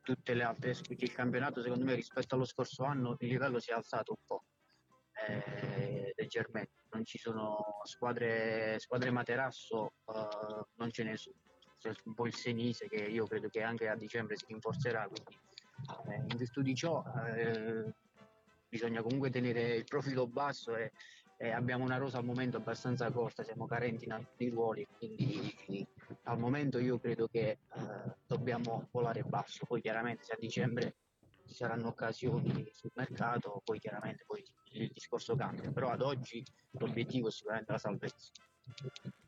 tutte le altre, che il campionato secondo me rispetto allo scorso anno il livello si è alzato un po', eh, leggermente. Non ci sono squadre, squadre materasso, eh, non ce ne sono. Un po' il Senise che io credo che anche a dicembre si rinforzerà, quindi eh, in virtù di ciò eh, bisogna comunque tenere il profilo basso e, e abbiamo una rosa al momento abbastanza corta, siamo carenti in alcuni ruoli, quindi al momento io credo che eh, dobbiamo volare basso, poi chiaramente se a dicembre ci saranno occasioni sul mercato, poi chiaramente poi il discorso cambia, però ad oggi l'obiettivo è sicuramente la salvezza.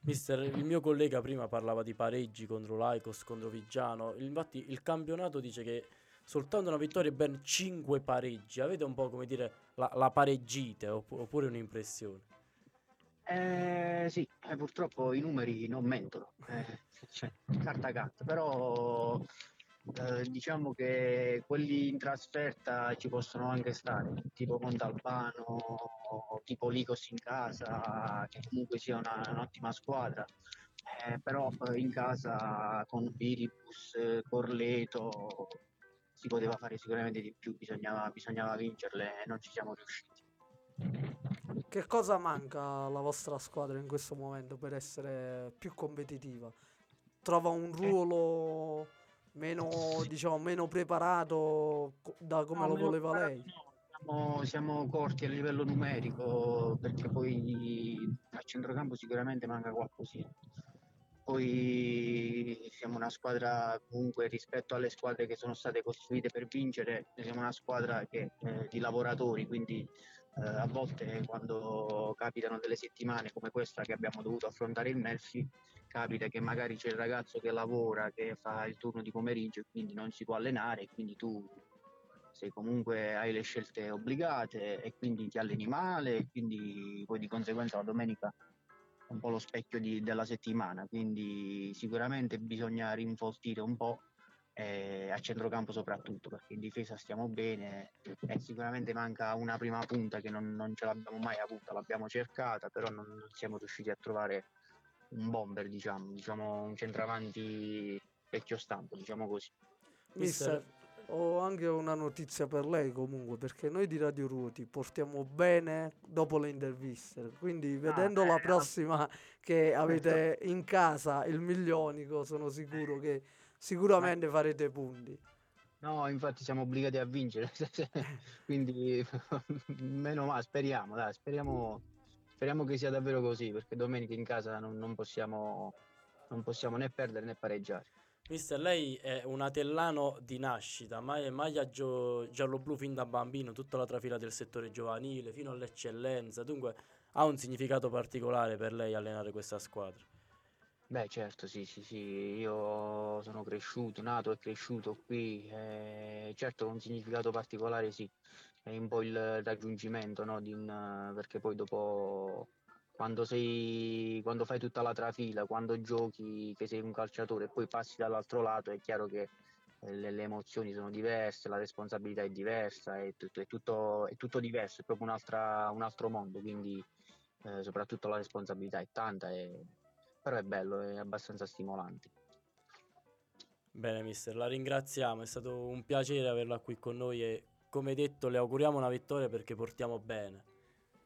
Mister, il mio collega prima parlava di pareggi contro l'Aicos, contro Vigiano. Infatti il campionato dice che soltanto una vittoria e ben 5 pareggi. Avete un po' come dire la, la pareggite opp- oppure un'impressione? Eh, sì, eh, purtroppo i numeri non mentono, eh, cioè, carta carta, però Eh, diciamo che quelli in trasferta ci possono anche stare, tipo Montalbano, tipo Licos in casa, che comunque sia una- un'ottima squadra. Eh, però eh, in casa con Viribus, eh, Corleto si poteva fare sicuramente di più, bisognava, bisognava vincerle e non ci siamo riusciti. Che cosa manca alla vostra squadra in questo momento per essere più competitiva? Trova un ruolo meno, diciamo, meno preparato da come No, lo voleva lei? Siamo, siamo corti a livello numerico perché poi a centrocampo sicuramente manca qualcosina. Poi siamo una squadra comunque rispetto alle squadre che sono state costruite per vincere, siamo una squadra che, eh, di lavoratori, quindi eh, a volte quando capitano delle settimane come questa che abbiamo dovuto affrontare il Melfi, capita che magari c'è il ragazzo che lavora, che fa il turno di pomeriggio e quindi non si può allenare e quindi tu sei comunque hai le scelte obbligate e quindi ti alleni male e quindi poi di conseguenza la domenica è un po' lo specchio di- della settimana, quindi sicuramente bisogna rinfoltire un po' eh, a centrocampo soprattutto perché in difesa stiamo bene e sicuramente manca una prima punta che non, non ce l'abbiamo mai avuta, l'abbiamo cercata però non siamo riusciti a trovare un bomber diciamo, diciamo un centravanti vecchio stampo diciamo così. Mister, ho anche una notizia per lei comunque, perché noi di Radio Ruoti portiamo bene dopo le interviste, quindi vedendo la eh, prossima che avete in casa il milionico, sono sicuro che sicuramente farete punti. No, infatti siamo obbligati a vincere, quindi meno male, speriamo, dai, speriamo, speriamo che sia davvero così, perché domenica in casa non, non possiamo, non possiamo né perdere né pareggiare. Mister, lei è un atellano di nascita, ma è maglia gio- giallo-blu fin da bambino, tutta la trafila del settore giovanile, fino all'eccellenza. Dunque ha un significato particolare per lei allenare questa squadra. Beh, certo, sì, sì, sì, io sono cresciuto, nato e cresciuto qui, eh, certo un significato particolare sì, è un po' il raggiungimento, no, un- perché poi dopo, quando sei, quando fai tutta la trafila, quando giochi che sei un calciatore e poi passi dall'altro lato, è chiaro che eh, le, le emozioni sono diverse, la responsabilità è diversa, è tutto, è tutto, è tutto diverso, è proprio un altro mondo, quindi eh, soprattutto la responsabilità è tanta e però è bello, è abbastanza stimolante. Bene, mister, la ringraziamo, è stato un piacere averla qui con noi e come detto le auguriamo una vittoria perché portiamo bene.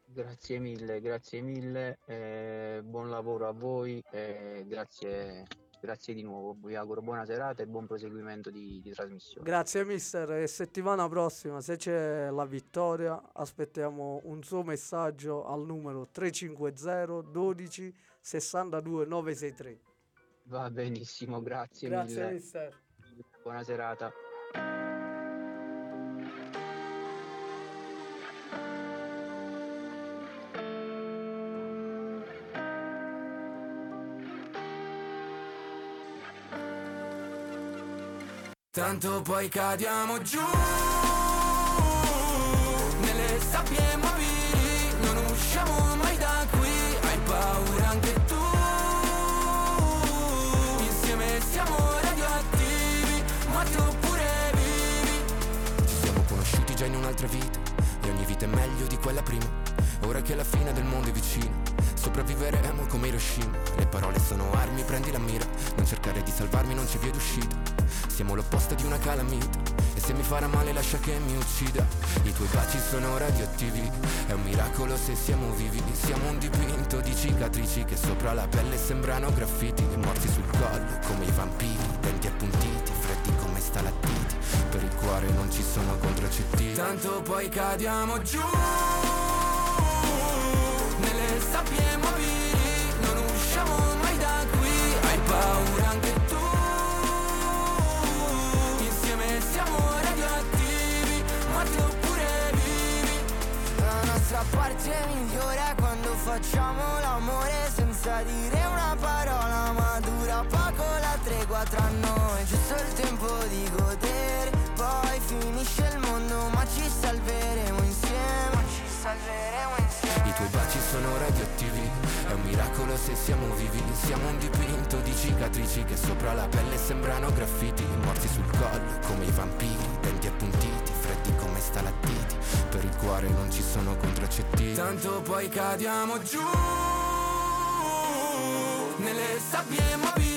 Grazie mille, grazie mille, eh, buon lavoro a voi e grazie, grazie di nuovo. Vi auguro buona serata e buon proseguimento di, di trasmissione. Grazie mister e settimana prossima se c'è la vittoria aspettiamo un suo messaggio al numero 350 12 62 963. Va benissimo, grazie, Grazie mille. mister. Buona serata. Tanto poi cadiamo giù. Nelle sabbie mobili Non usciamo mai da qui. Hai paura anche tu. Insieme siamo radioattivi Morti oppure vivi. Ci siamo conosciuti già in un'altra vita E ogni vita è meglio di quella prima. Ora che la fine del mondo è vicina Sopravviveremo come Hiroshima. Le parole sono armi, prendi la mira. Non cercare di salvarmi, non c'è via d'uscita Siamo l'opposto di una calamita E se mi farà male lascia che mi uccida. I tuoi baci sono radioattivi. È un miracolo se siamo vivi. Siamo un dipinto di cicatrici Che sopra la pelle sembrano graffiti. Morti sul collo come i vampiri. Denti appuntiti, freddi come stalattiti. Per il cuore non ci sono contraccettivi Tanto poi cadiamo giù. Nelle sabbie mobili Non usciamo mai da qui. Hai paura anche tu nostra parte migliore è quando facciamo l'amore senza dire una parola ma dura poco la tregua tra noi. Giusto il tempo di godere Poi finisce il mondo ma ci salveremo insieme. Ci salveremo insieme. I tuoi baci sono radioattivi È un miracolo se siamo vivi. Siamo un dipinto di cicatrici che sopra la pelle sembrano graffiti. Morti sul collo come i vampiri, denti appuntiti, freddi come stalattiti Per il cuore non ci sono contraccettivi. Tanto poi cadiamo giù. Nelle sabbie mobili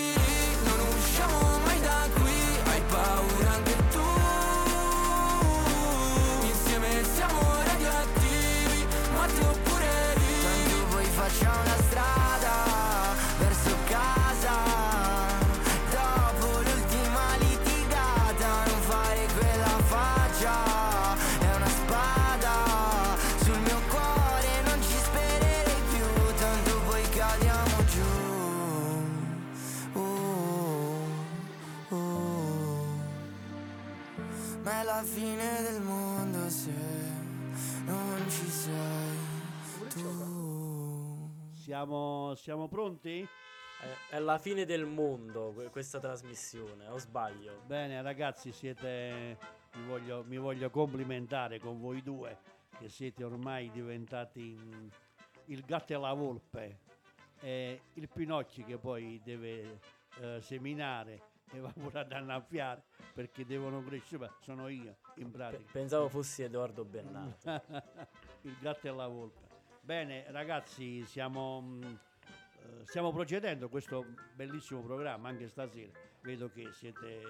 Siamo, siamo pronti? È, la fine del mondo que- questa trasmissione, o sbaglio? Bene ragazzi, siete, mi, voglio, mi voglio complimentare con voi due che siete ormai diventati mm, il gatto e la volpe, e il Pinocchi che poi deve eh, seminare e va pure ad annaffiare perché devono crescere, sono io in pratica. pensavo fossi Edoardo Bennato. il gatto e la volpe. Bene ragazzi, siamo, mm, eh, stiamo procedendo a questo bellissimo programma anche stasera. Vedo che siete,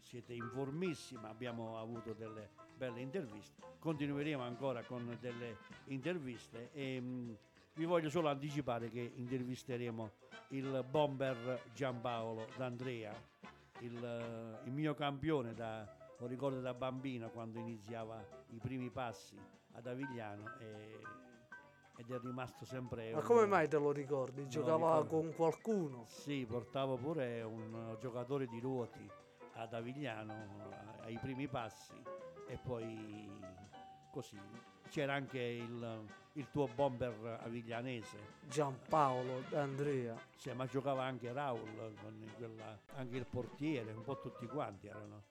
siete informissimi, abbiamo avuto delle belle interviste. Continueremo ancora con delle interviste e mm, vi voglio solo anticipare che intervisteremo il bomber Giampaolo D'Andrea, il, eh, il mio campione da, lo ricordo da bambino quando iniziava i primi passi ad Avigliano e- ed è rimasto sempre Ma un- come mai te lo ricordi? Giocava ricordo. con qualcuno? sì, portavo pure un giocatore di ruoti ad Avigliano ai primi passi e poi così. C'era anche il, il tuo bomber aviglianese, Giampaolo D'Andrea. sì, ma giocava anche Raul, quella- anche il portiere, un po' tutti quanti erano.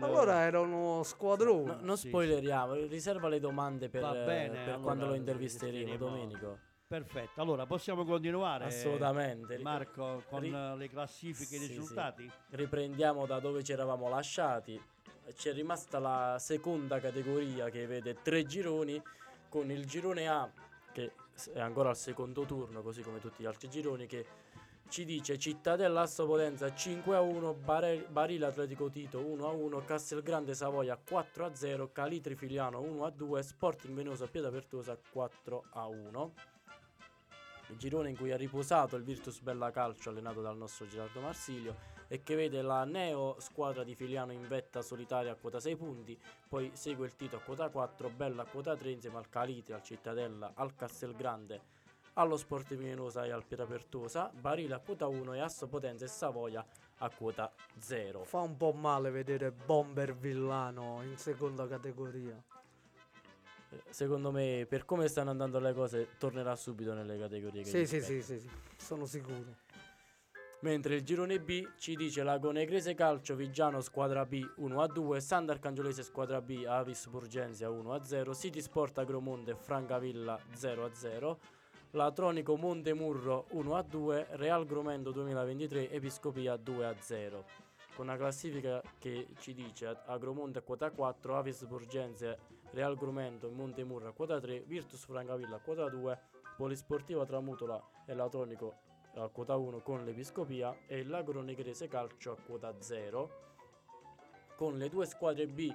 Allora era uno squadrone. No, non Sì, spoileriamo, riserva le domande per, bene, per allora quando lo intervisteremo. Domenico. Perfetto, allora possiamo continuare. Assolutamente. Marco, con Ri- le classifiche e i Sì, sì. risultati? Riprendiamo da dove ci eravamo lasciati. C'è rimasta la seconda categoria che vede tre gironi con il girone A che è ancora al secondo turno, così come tutti gli altri gironi che ci dice Cittadella Asso Potenza 5 a 1, Bare- Barile Atletico Tito 1 a 1, Castelgrande Savoia 4 a 0, Calitri Filiano 1 a 2, Sporting Venosa Pieda Pertosa 4 a 1. Il girone in cui ha riposato il Virtus Bella Calcio allenato dal nostro Gerardo Marsilio e che vede la neo squadra di Filiano in vetta solitaria a quota 6 punti, poi segue il Tito a quota 4, Bella a quota 3 insieme al Calitri, al Cittadella, al Castelgrande, allo Sport Venosa e al Pietrapertosa, Barile a quota 1 e Asso Potenza e Savoia a quota 0. Fa un po' male vedere Bomber Villano in seconda categoria. Secondo me, per come stanno andando le cose, tornerà subito nelle categorie che Sì, gli sì, sì, sì, sì, sono sicuro. Mentre il girone B ci dice Lagonegrese Calcio Vigiano squadra B 1 a 2, Sant'Arcangiolese squadra B Avis Burgensia 1 a 0, City Sport Agromonte Francavilla 0 a 0, Latronico Montemurro 1 a 2, Real Gromendo 2023 Episcopia 2 a 0. Con una classifica che ci dice Agromonte a quota 4, Avis Burgensia, Real Gromendo e Montemurro a quota 3, Virtus Francavilla a quota 2, Polisportiva Tramutola e Latronico a quota 1 con l'Episcopia e il Calcio a quota 0 con le due squadre B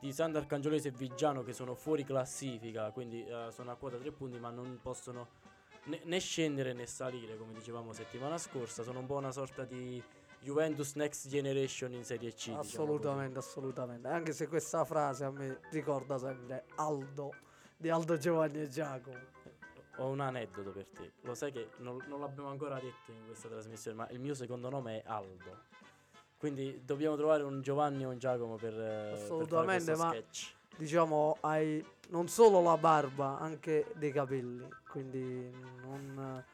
di Sant'Arcangiolese e Vigiano che sono fuori classifica quindi eh, sono a quota 3 punti ma non possono né, né scendere né salire come dicevamo settimana scorsa sono un po' una sorta di Juventus Next Generation in Serie C diciamo. Assolutamente, assolutamente. Anche se questa frase a me ricorda sempre Aldo, di Aldo Giovanni e Giacomo. ho un aneddoto per te lo sai che non, non l'abbiamo ancora detto in questa trasmissione ma il mio secondo nome è Aldo quindi dobbiamo trovare un Giovanni o un Giacomo per, eh, per Assolutamente, questo ma- sketch. Diciamo, hai non solo la barba, anche dei capelli. Quindi non,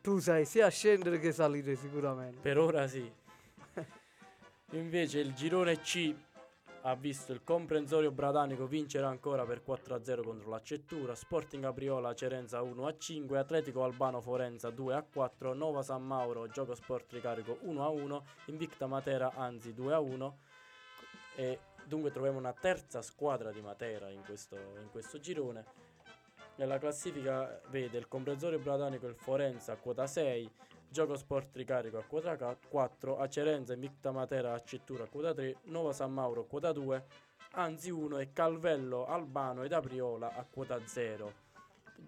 tu sai sia scendere che salire sicuramente. Per ora sì. Invece il girone C ha visto il comprensorio bradanico vincere ancora per 4-0 contro l'Accettura, Sporting Abriola Cerenza 1-5, Atletico Albano Forenza 2-4, Nova San Mauro Gioco Sport Ricarico 1-1, Invicta Matera Anzi 2-1 e dunque troviamo una terza squadra di Matera in questo, in questo girone. Nella classifica vede il comprensorio bradanico il Forenza a quota 6, Gioco Sport Ricarico a quota 4, Acerenza e Invicta Matera a Cettura a quota 3, Nova San Mauro a quota 2, Anzi 1 e Calvello, Albano ed Apriola a quota 0.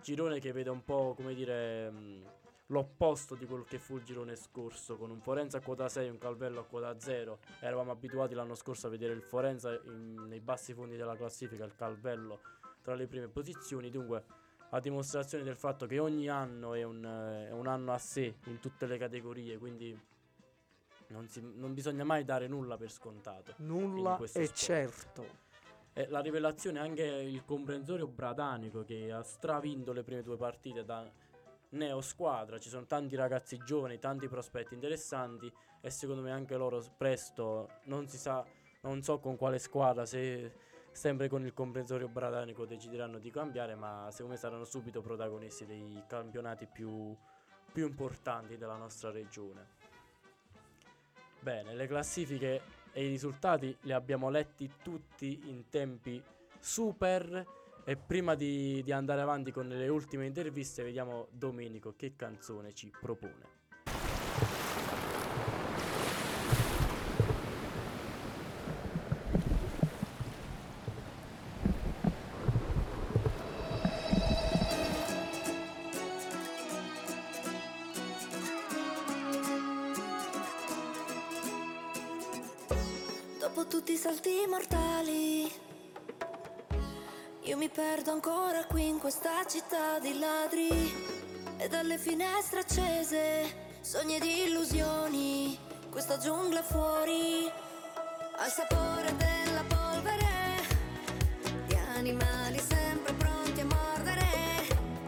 Girone che vede un po' come dire mh, l'opposto di quello che fu il girone scorso, con un Forenza a quota 6 e un Calvello a quota 0. Eravamo abituati l'anno scorso a vedere il Forenza in- nei bassi fondi della classifica, il Calvello tra le prime posizioni, dunque a dimostrazione del fatto che ogni anno è un, eh, è un anno a sé in tutte le categorie, quindi non, si- non bisogna mai dare nulla per scontato. Nulla è sport. certo. La rivelazione è anche il comprensorio bradanico che ha stravinto le prime due partite da neo squadra. Ci sono tanti ragazzi giovani, tanti prospetti interessanti e secondo me anche loro presto non si sa, non so con quale squadra, se sempre con il comprensorio bradanico decideranno di cambiare, ma secondo me saranno subito protagonisti dei campionati più, più importanti della nostra regione. Bene, le classifiche e i risultati li abbiamo letti tutti in tempi super. E prima di, di andare avanti con le ultime interviste, vediamo Domenico che canzone ci propone. Perdo ancora qui in questa città di ladri. E dalle finestre accese, sogni di illusioni, questa giungla fuori, al sapore della polvere, di animali sempre pronti a mordere,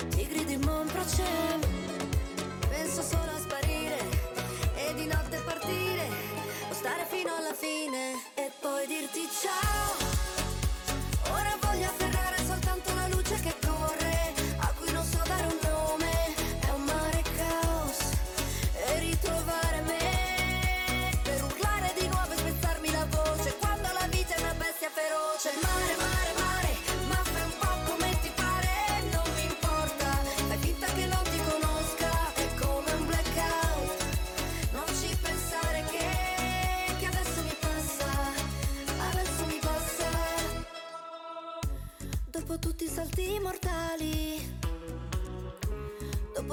tigri di Monproce. Penso solo a sparire e di notte partire o stare fino alla fine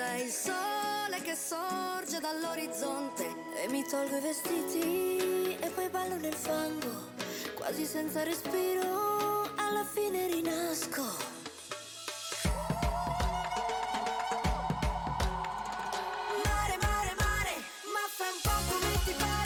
Sei il sole che sorge dall'orizzonte e mi tolgo i vestiti e poi ballo nel fango, quasi senza respiro, alla fine rinasco. Mare, mare, mare, ma fai un po' come ti pare,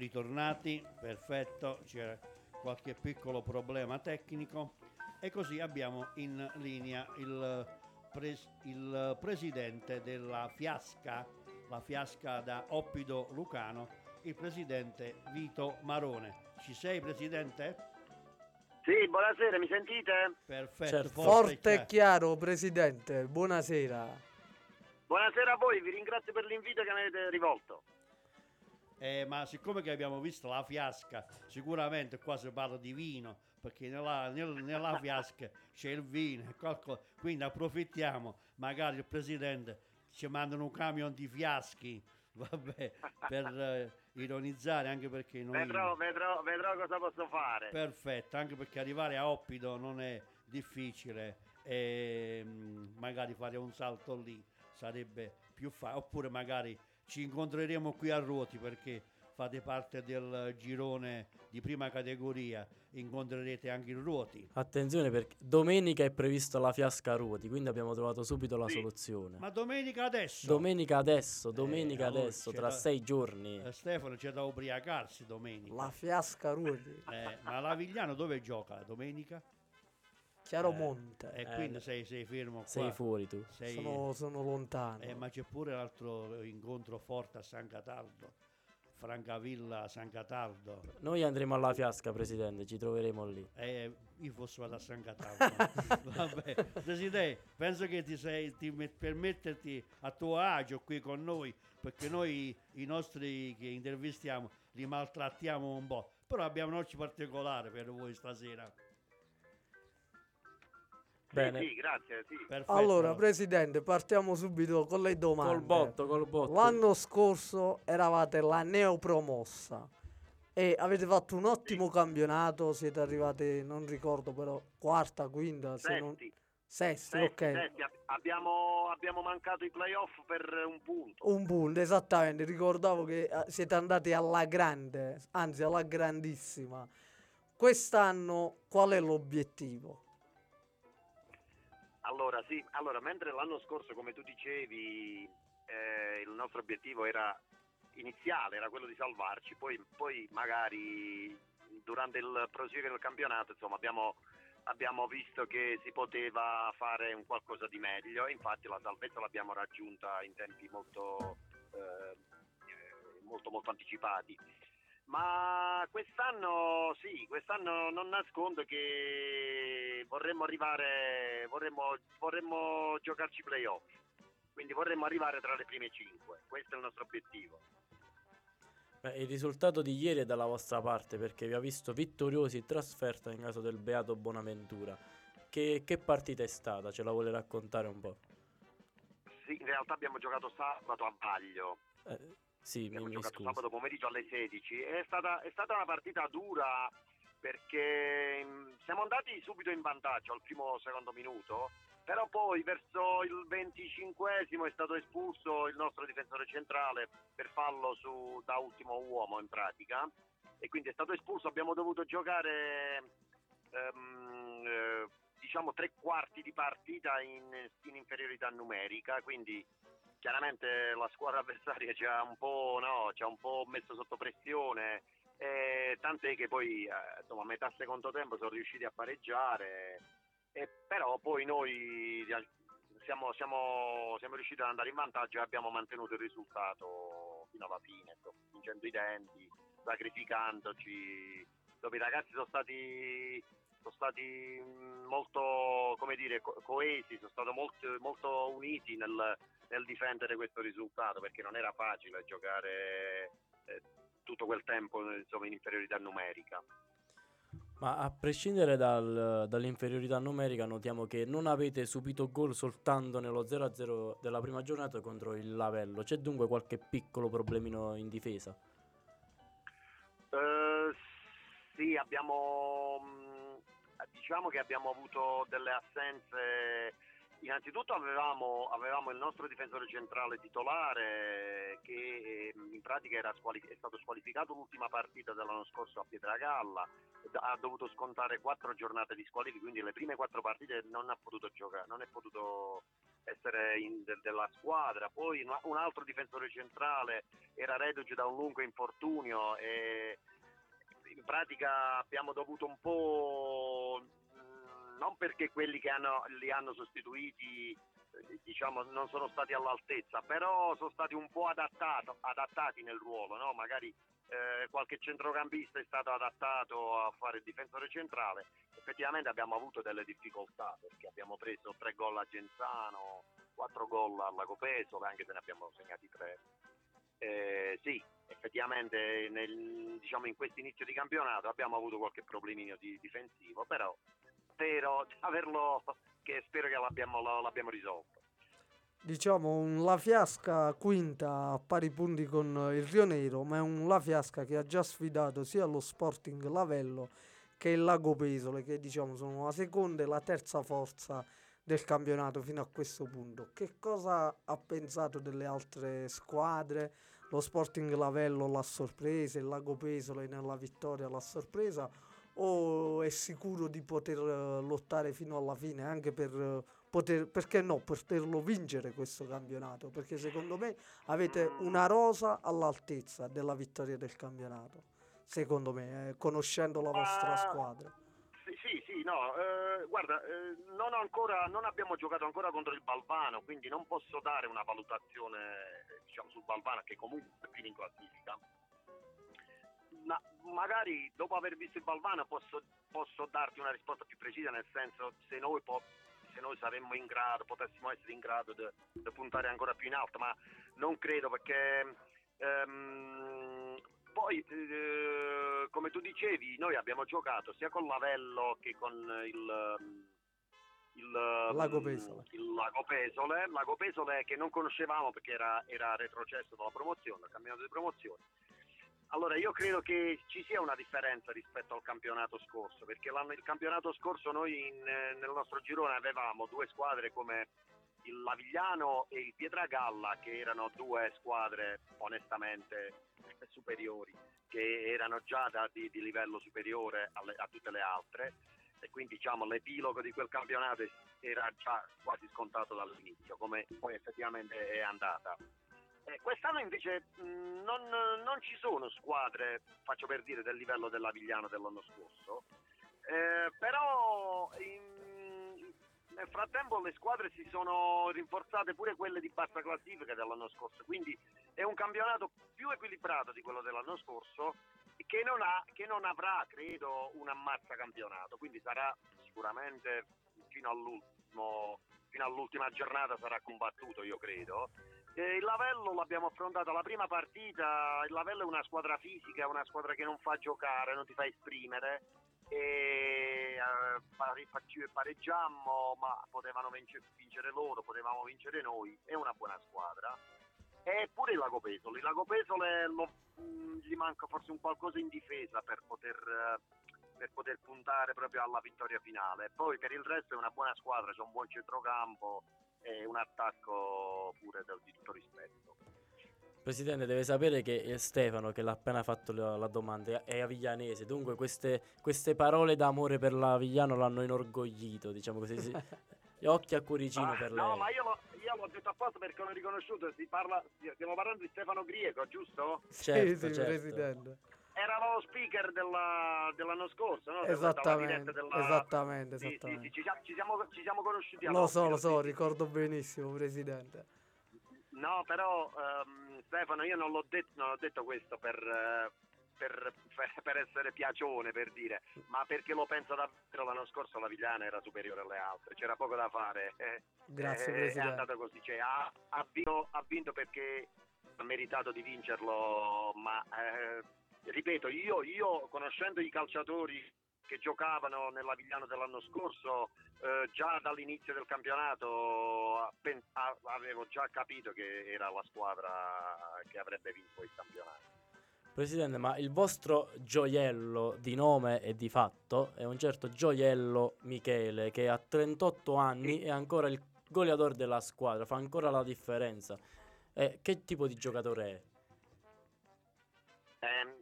ritornati, perfetto, c'era qualche piccolo problema tecnico e così abbiamo in linea il, pres- il presidente della Fiasca, la Fiasca da Oppido Lucano, il presidente Vito Marone. Ci sei presidente? Sì, buonasera, mi sentite? Perfetto, Certo. Forte e chiaro. chiaro, presidente. Buonasera. Buonasera a voi, vi ringrazio per l'invito che mi avete rivolto. Eh, ma siccome che abbiamo visto la fiasca, sicuramente qua si parla di vino, perché nella, nel- nella fiasca c'è il vino, e qualco- quindi approfittiamo, magari il presidente ci mandano un camion di fiaschi, vabbè, per eh, ironizzare, anche perché noi... Vedrò, vedrò, vedrò cosa posso fare. Perfetto, anche perché arrivare a Oppido non è difficile e mm, magari fare un salto lì sarebbe più facile, oppure magari ci incontreremo qui a Ruoti perché fate parte del girone di prima categoria, incontrerete anche il Ruoti. Attenzione perché domenica è prevista la fiasca a ruoti, quindi abbiamo trovato subito la Sì. soluzione. Ma domenica adesso? Domenica adesso, domenica allora adesso, c'è tra da- sei giorni. Eh, Stefano c'è da ubriacarsi domenica. La fiasca Ruoti. Eh, ma l'Avigliano dove gioca domenica? Chiaromonte. E Eh, quindi sei, sei fermo qua. Sei fuori tu. Sei- Sono, sono lontano. Eh, ma c'è pure l'altro incontro forte a San Cataldo, Francavilla San Cataldo. Noi andremo alla fiasca, presidente, ci troveremo lì. Eh, io fossi vado a San Cataldo. Vabbè, Presidente, penso che ti sei ti met- per metterti a tuo agio qui con noi, perché noi i nostri che intervistiamo li maltrattiamo un po'. Però abbiamo un occhio particolare per voi stasera. Bene, Sì, sì, grazie, sì. Allora, presidente, partiamo subito con le domande. col botto, col botto. L'anno scorso eravate la neopromossa e avete fatto un ottimo campionato, siete arrivati, non ricordo però, quarta, quinta, se non... Sesti, sesti, ok. sesti. Ab- Abbiamo, abbiamo mancato i playoff per un punto. Un punto, esattamente, ricordavo che eh, siete andati alla grande, anzi alla grandissima. Quest'anno qual è l'obiettivo? Allora, sì, allora, mentre l'anno scorso, come tu dicevi, eh, il nostro obiettivo era iniziale, era quello di salvarci, poi, poi magari durante il proseguire del campionato, insomma, abbiamo, abbiamo visto che si poteva fare un qualcosa di meglio infatti la salvezza l'abbiamo raggiunta in tempi molto, eh, eh, molto, molto anticipati. Ma quest'anno sì, quest'anno non nascondo che vorremmo arrivare, vorremmo, vorremmo giocarci playoff, quindi vorremmo arrivare tra le prime cinque, questo è il nostro obiettivo. Beh, il risultato di ieri è dalla vostra parte perché vi ha visto vittoriosi in trasferta in caso del Beato Bonaventura. Che, che partita è stata? Ce la vuole raccontare un po'? Sì, in realtà abbiamo giocato sabato a Vaglio, Eh, sì, mi, abbiamo mi giocato scusi. sabato pomeriggio alle 16, è stata, è stata una partita dura perché mm, siamo andati subito in vantaggio al primo secondo minuto, però poi verso il 25esimo è stato espulso il nostro difensore centrale per fallo su- da ultimo uomo in pratica. E quindi è stato espulso, abbiamo dovuto giocare ehm, eh, diciamo tre quarti di partita in, in inferiorità numerica, quindi chiaramente la squadra avversaria ci ha un po', no, ci ha un po' messo sotto pressione, eh, tant'è che poi eh, insomma, a metà secondo tempo sono riusciti a pareggiare, e però poi noi eh, siamo, siamo- siamo riusciti ad andare in vantaggio e abbiamo mantenuto il risultato fino alla fine, insomma, vincendo i denti, sacrificandoci, dove i ragazzi sono stati sono stati mh, molto come dire, co- coesi, sono stati molto, molto uniti nel, nel difendere questo risultato perché non era facile giocare eh, tutto quel tempo insomma, in inferiorità numerica. Ma a prescindere dal- dall'inferiorità numerica, notiamo che non avete subito gol soltanto nello 0-0 della prima giornata contro il Lavello. C'è dunque qualche piccolo problemino in difesa? Eh, sì, abbiamo mh, diciamo che abbiamo avuto delle assenze. Innanzitutto avevamo, avevamo il nostro difensore centrale titolare che ehm, in pratica squali- è stato squalificato l'ultima partita dell'anno scorso a Pietragalla, ha dovuto scontare quattro giornate di squalifica, quindi le prime quattro partite non ha potuto giocare, non è potuto essere in- de- della squadra. Poi un, altro difensore centrale era reduce da un lungo infortunio e in pratica abbiamo dovuto un po' non perché quelli che hanno- li hanno sostituiti eh, diciamo non sono stati all'altezza, però sono stati un po' adattato- adattati nel ruolo, no? magari eh, qualche centrocampista è stato adattato a fare il difensore centrale, effettivamente abbiamo avuto delle difficoltà perché abbiamo preso tre gol a Genzano, quattro gol alla Copesole, anche se ne abbiamo segnati tre. Eh, sì, effettivamente nel- diciamo, in questo inizio di campionato abbiamo avuto qualche problemino di- difensivo, però spero di averlo, che spero che l'abbiamo, l'abbiamo risolto. Diciamo un La Fiasca quinta a pari punti con il Rio Nero, ma è un La Fiasca che ha già sfidato sia lo Sporting Lavello che il Lago Pesole, che diciamo sono la seconda e la terza forza del campionato fino a questo punto. Che cosa ha pensato delle altre squadre? Lo Sporting Lavello l'ha sorpresa, il Lago Pesole nella vittoria l'ha sorpresa o è sicuro di poter eh, lottare fino alla fine anche per eh, poter, perché no, poterlo vincere questo campionato? Perché secondo me avete una rosa all'altezza della vittoria del campionato. Secondo me, eh, conoscendo la vostra Ma- squadra. Sì, sì, sì, no, eh, guarda, eh, non, ho ancora, non abbiamo giocato ancora contro il Balvano, quindi non posso dare una valutazione diciamo, sul Balvano che comunque è più in classifica. Ma magari dopo aver visto il Balvano posso, posso darti una risposta più precisa, nel senso se noi, po- se noi saremmo in grado, potessimo essere in grado di puntare ancora più in alto, ma non credo perché ehm, poi eh, come tu dicevi noi abbiamo giocato sia con Lavello che con il, il Lago Pesole. il Lago Pesole, Lago Pesole che non conoscevamo perché era, era retrocesso dalla promozione, dal campionato di promozione. Allora io credo che ci sia una differenza rispetto al campionato scorso, perché il campionato scorso noi in, eh, nel nostro girone avevamo due squadre come il Lavigliano e il Pietragalla, che erano due squadre onestamente superiori, che erano già da- di, di livello superiore alle- a tutte le altre e quindi diciamo l'epilogo di quel campionato era già quasi scontato dall'inizio, come poi effettivamente è andata. Eh, quest'anno invece mh, non, non ci sono squadre, faccio per dire, del livello dell'Avigliano dell'anno scorso, eh, però in- nel frattempo le squadre si sono rinforzate pure quelle di bassa classifica dell'anno scorso, quindi è un campionato più equilibrato di quello dell'anno scorso che non, ha, che non avrà, credo, un ammazza campionato, quindi sarà sicuramente fino all'ultimo fino all'ultima giornata sarà combattuto, io credo. E il Lavello l'abbiamo affrontato la prima partita, il Lavello è una squadra fisica, una squadra che non fa giocare, non ti fa esprimere e eh, pareggiammo, ma potevano vince- vincere loro, potevamo vincere noi, è una buona squadra. Eppure il Lago Pesole, il Lago Pesole lo- mh, gli manca forse un qualcosa in difesa per poter, eh, per poter puntare proprio alla vittoria finale. Poi per il resto è una buona squadra, c'è un buon centrocampo e un attacco pure del- di tutto rispetto. Presidente, deve sapere che è Stefano che l'ha appena fatto la, la domanda è aviglianese, dunque queste, queste parole d'amore per l'Avigliano l'hanno inorgoglito, diciamo così. sì. Gli occhi a cuoricino Ah, per no, lei. ma io, l'ho- io l'ho detto apposta perché l'ho riconosciuto, si parla, stiamo parlando di Stefano Griego, giusto? Certo, sì, sì, certo. presidente. Era lo speaker della- dell'anno scorso, no? Esattamente, della della- esattamente, Sì, sì, esattamente. ci, siamo- ci siamo, ci siamo conosciuti Lo so, lo so, ricordo benissimo, presidente. No, però ehm, Stefano, io non l'ho detto, non ho detto questo per, per- per- essere piacione, per dire, ma perché lo penso davvero l'anno scorso la Vigliana era superiore alle altre, c'era poco da fare. eh, Grazie, eh, È presidente. andata così, cioè, ha, ha vinto, ha vinto perché ha meritato di vincerlo, ma eh, ripeto, io, io conoscendo i calciatori che giocavano nell'Avigliano dell'anno scorso, eh, già dall'inizio del campionato pen- a- avevo già capito che era la squadra che avrebbe vinto il campionato. Presidente, ma il vostro gioiello di nome e di fatto è un certo gioiello Michele che a 38 anni è ancora il goleador della squadra, fa ancora la differenza. Eh, che tipo di giocatore è? Ehm,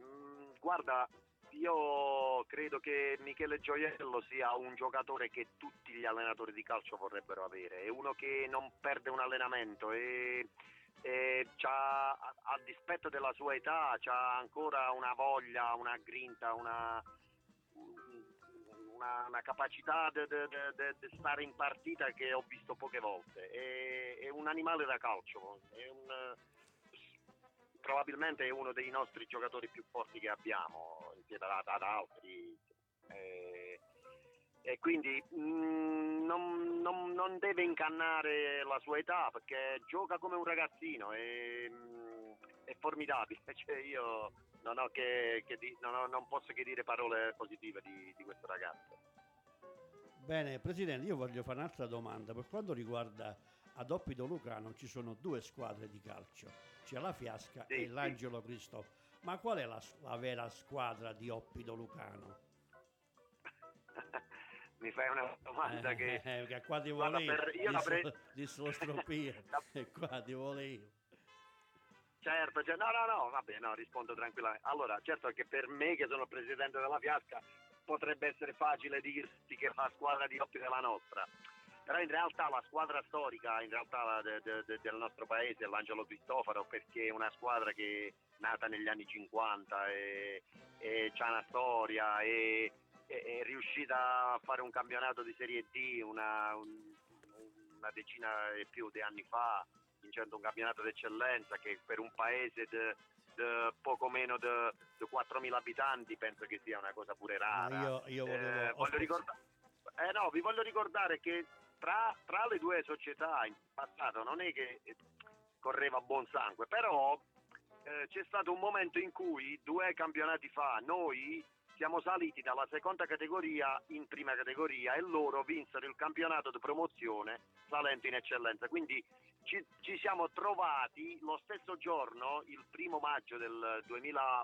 guarda, io credo che Michele Gioiello sia un giocatore che tutti gli allenatori di calcio vorrebbero avere, è uno che non perde un allenamento e, e a dispetto della sua età ha ancora una voglia, una grinta, una, una, una capacità di stare in partita che ho visto poche volte. È, è un animale da calcio, è un, probabilmente è uno dei nostri giocatori più forti che abbiamo, insieme ad, ad altri. Eh, e quindi mh, non, non, non, deve incannare la sua età perché gioca come un ragazzino, è, mh, è formidabile. Cioè io non, ho che, che di, non, ho, non, posso che dire parole positive di, di questo ragazzo. Bene, Presidente, io voglio fare un'altra domanda. Per quanto riguarda ad Oppido Lucano ci sono due squadre di calcio, c'è la Fiasca sì, e l'Angelo sì. Cristo. Ma qual è la, la, vera squadra di Oppido Lucano? Mi fai una domanda eh, che... Eh, che qua ti vuole io, per, io disse, pre... disse lo stropia, e qua ti vuole io. Certo, cioè, no, no, no, vabbè, no, rispondo tranquillamente. Allora, certo che per me che sono presidente della Fiasca potrebbe essere facile dirti che la squadra di Oppido è la nostra però in realtà la squadra storica in realtà de, de, de, del nostro paese è l'Angelo Cristoforo perché è una squadra che è nata negli anni 50 e, e ha una storia e, e, è riuscita a fare un campionato di Serie D una, un, una decina e più di anni fa vincendo un campionato d'eccellenza che per un paese de, de poco meno di 4.000 abitanti penso che sia una cosa pure rara. io, io volevo, eh, voglio ricordare, eh no, vi voglio ricordare che tra, tra, le due società in passato non è che correva buon sangue, però eh, c'è stato un momento in cui due campionati fa noi siamo saliti dalla seconda categoria in prima categoria e loro vinsero il campionato di promozione salendo in eccellenza. Quindi ci, ci siamo trovati lo stesso giorno, il primo maggio del 2000,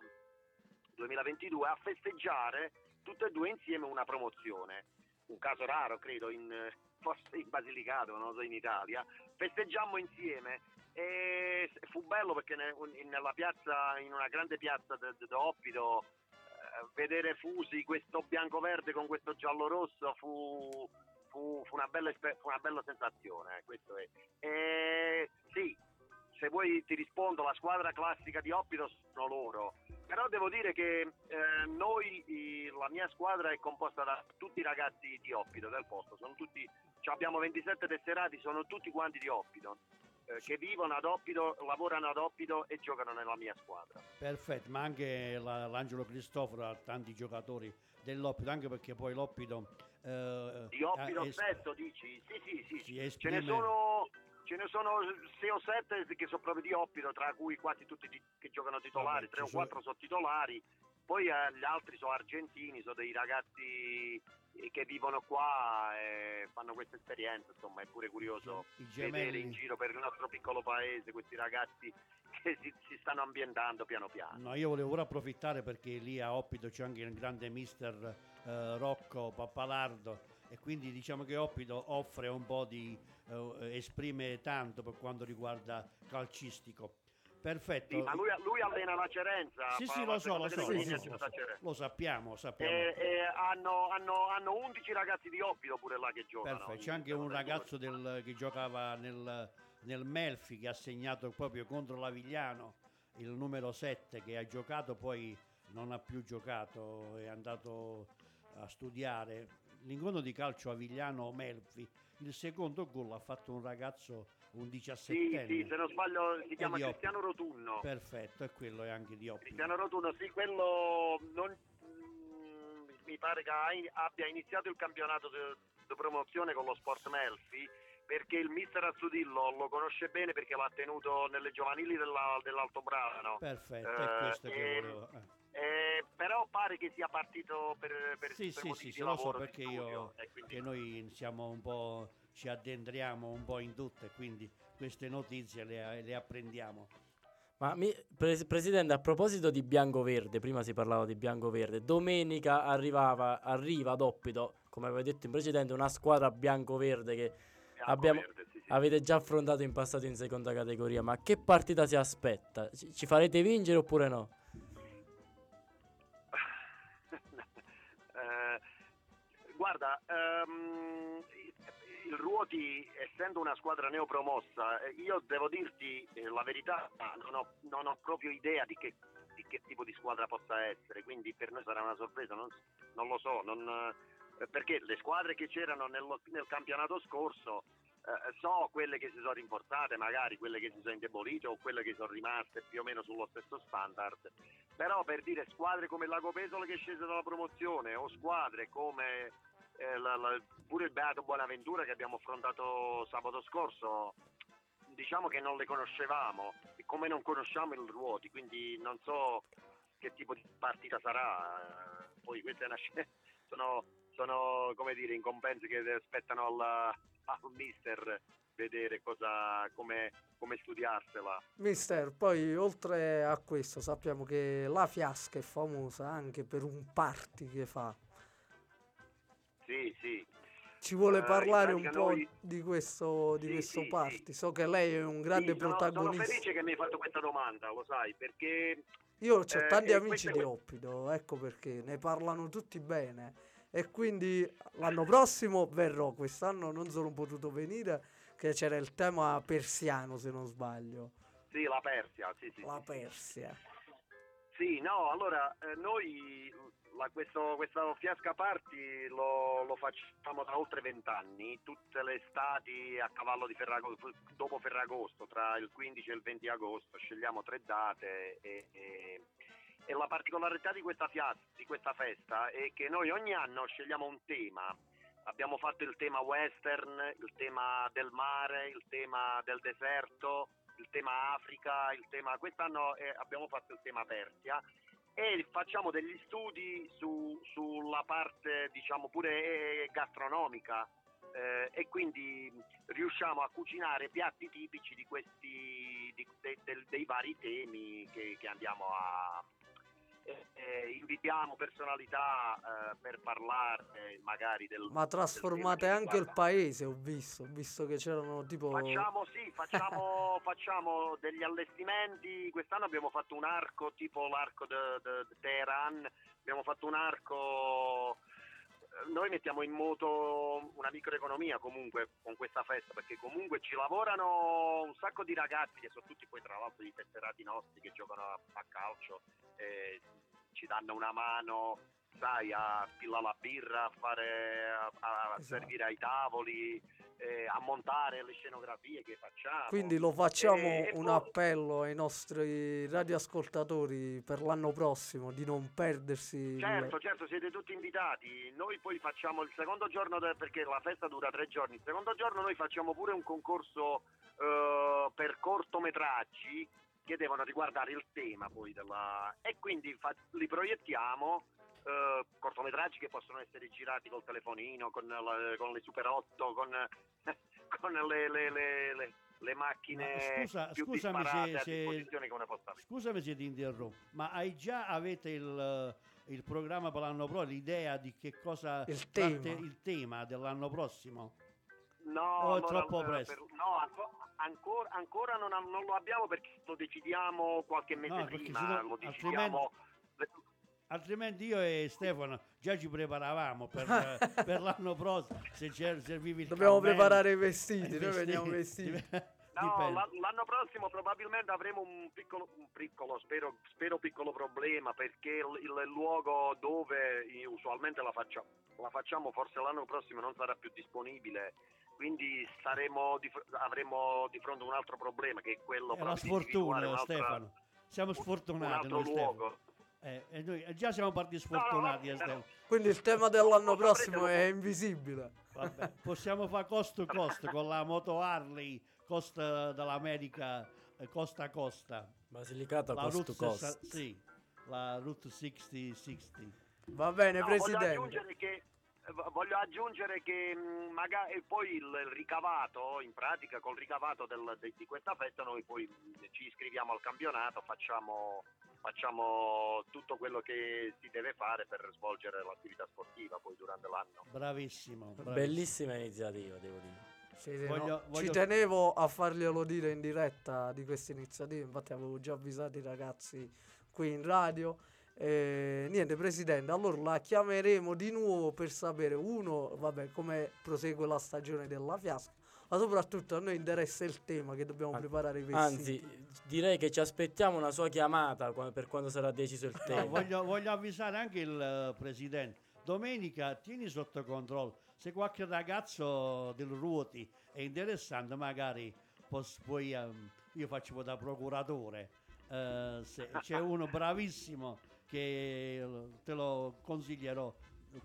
2022, a festeggiare tutte e due insieme una promozione. Un caso raro, credo, in, forse in Basilicata, non so in Italia, festeggiammo insieme e fu bello perché nella piazza, in una grande piazza di Oppido, eh, vedere fusi questo bianco-verde con questo giallo-rosso fu, fu, fu, una, bella, fu una bella sensazione. Eh, e, sì, se vuoi ti rispondo, la squadra classica di Oppido sono loro, però devo dire che eh, noi, la mia squadra è composta da tutti i ragazzi di Oppido del posto, tutti, cioè abbiamo 27 tesserati, sono tutti quanti di Oppido. Eh, che vivono ad Oppido, lavorano ad Oppido e giocano nella mia squadra. Perfetto, ma anche la, l'Angelo Cristoforo ha tanti giocatori dell'Oppido, anche perché poi l'Oppido... Eh, di Oppido es- stesso dici? Sì, sì, sì. Esprime... Ce ne sono ce ne sono 6 o 7 che sono proprio di Oppido, tra cui quasi tutti che giocano titolari, 3 o 4 sono titolari, poi eh, gli altri sono argentini, sono dei ragazzi eh, che vivono qua e fanno questa esperienza, insomma è pure curioso vedere in giro per il nostro piccolo paese questi ragazzi che si, si, stanno ambientando piano piano. No, io volevo ora approfittare perché lì a Oppido c'è anche il grande mister eh, Rocco Pappalardo e quindi diciamo che Oppido offre un po' di eh, esprime tanto per quanto riguarda calcistico. Perfetto. Sì, ma lui, lui, allena la Cerenza. Sì, sì, lo so, lo so, lo, so, lo, sappiamo, sappiamo. E, e hanno, hanno, hanno, 11 ragazzi di Oppido pure là che giocano. Perfetto, c'è anche un ragazzo del, che giocava nel, nel Melfi che ha segnato proprio contro l'Avigliano, il numero 7 che ha giocato, poi non ha più giocato, è andato a studiare. L'incontro di calcio Avigliano-Melfi il secondo gol ha fatto un ragazzo, un 17 Sì, sì, se non sbaglio si chiama Cristiano Rotunno. Perfetto, e quello è anche di Oppi. Cristiano Rotunno, sì, quello non, mm, mi pare che abbia iniziato il campionato di promozione con lo Sport Melfi perché il mister Azzudillo lo conosce bene perché l'ha tenuto nelle giovanili della, dell'Alto Brano. Perfetto, eh, è questo che volevo... Eh. Eh, però pare che sia partito per, per sì, per sì, sì, lo so perché io quindi... che noi siamo un po' ci addentriamo un po' in tutto e quindi queste notizie le, le apprendiamo. Ma mi, pres- Presidente, a proposito di Bianco-Verde, prima si parlava di Bianco-Verde, domenica arrivava, arriva ad Oppido, come aveva detto in precedente, una squadra bianco-verde che bianco abbiamo, sì, sì. avete già affrontato in passato in seconda categoria, ma che partita si aspetta? Ci, ci farete vincere oppure no? guarda, ehm, il Ruoti, essendo una squadra neopromossa, eh, io devo dirti eh, la verità, non ho, non ho proprio idea di che, di che tipo di squadra possa essere, quindi per noi sarà una sorpresa, non, non lo so, non, eh, perché le squadre che c'erano nello- nel campionato scorso eh, so quelle che si sono rinforzate, magari quelle che si sono indebolite o quelle che sono rimaste più o meno sullo stesso standard. Però per dire squadre come Lago Pesolo che è scesa dalla promozione o squadre come eh, la- la- pure il Beato Buonaventura che abbiamo affrontato sabato scorso, diciamo che non le conoscevamo, come non conosciamo il Ruoti, quindi non so che tipo di partita sarà. Eh, Poi queste sono, sono come dire, incombenze che aspettano al, al mister vedere cosa, come, come studiarsela. Mister, poi oltre a questo sappiamo che la Fiasca è famosa anche per un party che fa. Sì, sì. Ci vuole Eh, parlare un po' noi- di questo, di Sì, questo sì, party. So che lei è un grande Sì, sono- Sono protagonista. felice che mi hai fatto questa domanda, lo sai, perché Io ho eh, tanti amici di Oppido, ecco perché ne parlano tutti bene. E quindi l'anno prossimo verrò. Quest'anno non sono potuto venire, che c'era il tema persiano, se non sbaglio. Sì, la Persia, sì, sì. La. Persia. Sì, no, allora eh, noi la- questo, questa fiasca party lo, lo facciamo da oltre vent'anni, tutte le estati a cavallo di Ferragosto, dopo Ferragosto, tra il 15 e il 20 agosto, scegliamo tre date e, e- e la particolarità di questa, fia- di questa festa è che noi ogni anno scegliamo un tema. Abbiamo fatto il tema western, il tema del mare, il tema del deserto, il tema Africa, il tema quest'anno eh, abbiamo fatto il tema Persia e facciamo degli studi su- sulla parte diciamo pure eh, gastronomica eh, e quindi riusciamo a cucinare piatti tipici di questi di- de- del- dei vari temi che, che andiamo a eh, invitiamo personalità eh, per parlare magari del Ma trasformate del anche il paese, ho visto. Ho visto che c'erano tipo... Facciamo sì, facciamo, facciamo degli allestimenti. Quest'anno abbiamo fatto un arco tipo l'arco di Teheran, abbiamo fatto un arco. Noi mettiamo in moto una microeconomia comunque con questa festa perché comunque ci lavorano un sacco di ragazzi che sono tutti poi tra l'altro i tesserati nostri che giocano a, a calcio, eh, ci danno una mano, sai, a spillare la birra, a, fare, a, a Esatto. servire ai tavoli, eh, a montare le scenografie che facciamo. Quindi lo facciamo E- un poi- appello ai nostri radioascoltatori per l'anno prossimo di non perdersi il- Certo, certo, siete tutti invitati. Noi poi facciamo il secondo giorno, de- perché la festa dura tre giorni, il secondo giorno noi facciamo pure un concorso eh, per cortometraggi che devono riguardare il tema poi della... e quindi fa- li proiettiamo. Eh, cortometraggi che possono essere girati col telefonino, con, la- con le Super 8, con, con le, le- le- le- le macchine Ma scusa- più scusami se- a se-. Scusami se ti interrompo, ma hai già avete il, il programma per l'anno prossimo, l'idea di che cosa Il tema. il tema dell'anno prossimo? No, O è allora, troppo presto? per- no, anco- ancora, ancora non, non lo abbiamo perché lo decidiamo qualche mese No, prima, lo altrimenti- decidiamo... Altrimenti io e Stefano già ci preparavamo per, per l'anno prossimo, se servivi il Dobbiamo cammello, preparare i vestiti, noi veniamo vestiti. vestiti. No, l'anno prossimo probabilmente avremo un piccolo, un piccolo spero, spero piccolo problema perché il, il luogo dove usualmente la facciamo, la facciamo forse l'anno prossimo non sarà più disponibile, quindi saremo di, avremo di fronte a un altro problema che è quello È la sfortuna, Stefano. Siamo un- sfortunati un altro noi, Stefano. Eh, e noi già siamo partiti sfortunati, eh, Stefano. Quindi il tema dell'anno prossimo è invisibile. Vabbè, possiamo fare cost to cost con la moto Harley, costa dall'America, eh, costa a costa. Basilicata La cost cost. sessa- sì, la Route 6060. Va bene, No, voglio Presidente. aggiungere che eh, voglio aggiungere che mh, magari e poi il, ricavato, in pratica col ricavato del- de- di questa festa noi poi mh, ci iscriviamo al campionato, facciamo, facciamo tutto quello che si deve fare per svolgere l'attività sportiva poi durante l'anno. Bravissimo. bravissimo. Bellissima iniziativa, devo dire. Sì, sì, Voglio- no, Ci voglio- tenevo a farglielo dire in diretta di questa iniziativa, infatti avevo già avvisato i ragazzi qui in radio Eh, niente, presidente, allora la chiameremo di nuovo per sapere, uno, vabbè, come prosegue la stagione della fiasca, ma soprattutto a noi interessa il tema che dobbiamo An- preparare i vestiti. Anzi, direi che ci aspettiamo una sua chiamata per quando sarà deciso il tema. No, voglio, voglio avvisare anche il eh, presidente. Domenica tieni sotto controllo. Se qualche ragazzo del Ruoti è interessante, magari pos- poi ehm, io faccio da procuratore. Se c'è uno bravissimo che eh, te lo consiglierò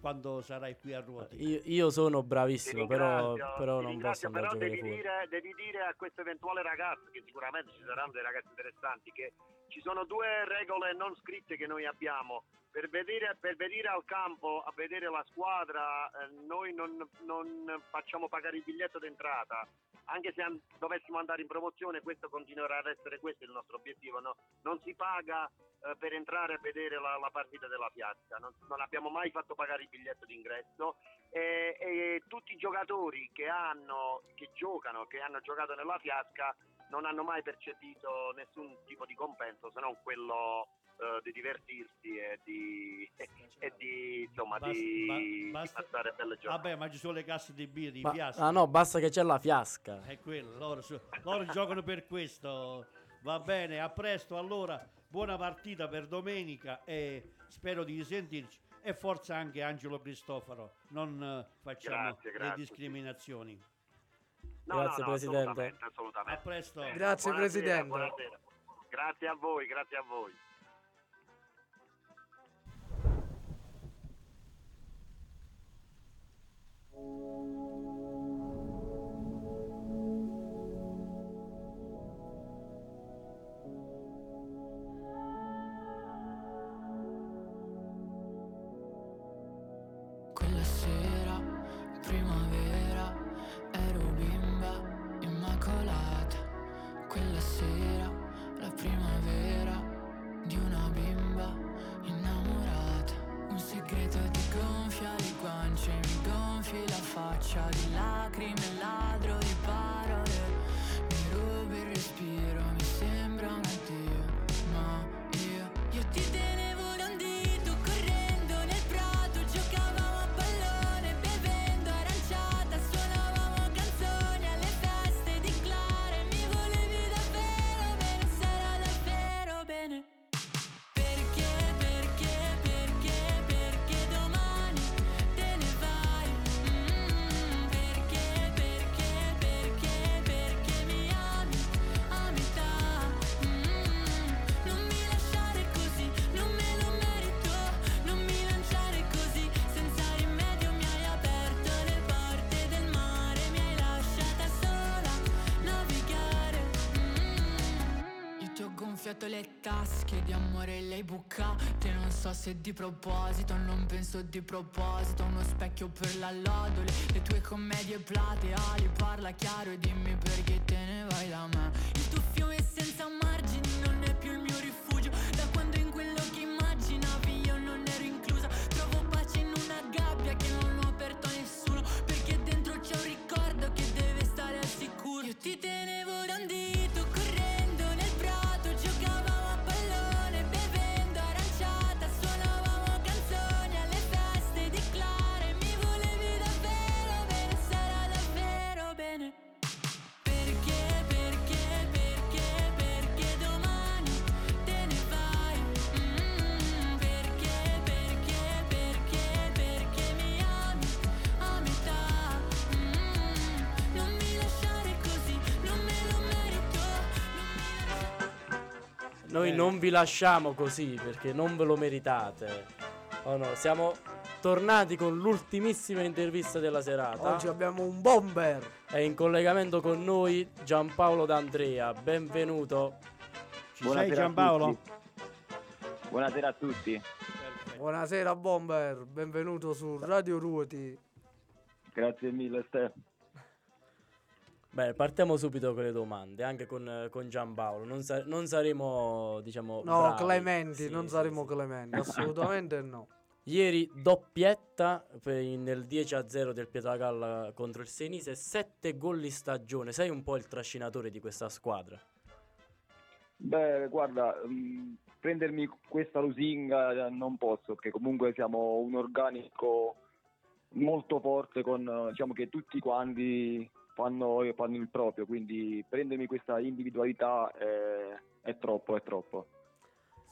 quando sarai qui a Ruoti. Io, io sono bravissimo, però, però non posso andare a però giocare devi fuori. dire, devi dire a questo eventuale ragazzo, che sicuramente ci saranno dei ragazzi interessanti, che ci sono due regole non scritte che noi abbiamo. Per vedere, per venire al campo a vedere la squadra, eh, noi non, non facciamo pagare il biglietto d'entrata. Anche se an- dovessimo andare in promozione, questo continuerà ad essere questo il nostro obiettivo. no? Non si paga eh, per entrare a vedere la, la partita della piazza. Non, non abbiamo mai fatto pagare il biglietto d'ingresso e, e tutti i giocatori che hanno che giocano, che hanno giocato nella fiasca non hanno mai percepito nessun tipo di compenso se non quello eh, di divertirsi e di, e, e di insomma Basta- di, ba- basta- di passare belle giornate. Vabbè, ma ci sono le casse di birra, i fiaschi. ah no, basta che c'è la fiasca. È quello, loro, loro giocano per questo. Va bene, a presto allora. Buona partita per domenica e spero di risentirci. E forza anche Angelo Cristoforo. Non eh, facciamo Grazie, le grazie, discriminazioni. No, Grazie, no, no, Presidente. assolutamente, assolutamente. A presto. Grazie, buonasera, Presidente. buonasera. Grazie a voi, grazie a voi. うん。La faccia di lacrime, gonfiato le tasche di amore le hai bucate. Non so se di proposito, non penso di proposito. Uno specchio per la lodole, le tue commedie plateali. Parla chiaro e dimmi perché te ne vai da me. Il tuo fiume senza margini Noi non vi lasciamo così perché non ve lo meritate. Oh no, siamo tornati con l'ultimissima intervista della serata. Oggi abbiamo un bomber. È in collegamento con noi Giampaolo D'Andrea. Benvenuto. Ci sei Giampaolo? Buonasera a tutti. Buonasera bomber, benvenuto su Radio Ruoti. Grazie mille Ste. Beh, partiamo subito con le domande, anche con, con Giampaolo. Non, sa- non saremo, diciamo, No, bravi. clementi, Sì, non sì, saremo clementi, assolutamente no. Ieri doppietta per- nel 10-0 del Pietragalla contro il Senise, 7 gol in stagione. Sei un po' il trascinatore di questa squadra. Beh, guarda, mh, prendermi questa lusinga eh, non posso, perché comunque siamo un organico molto forte con, eh, diciamo che tutti quanti fanno, fanno il proprio, quindi prendermi questa individualità è, è troppo, è troppo.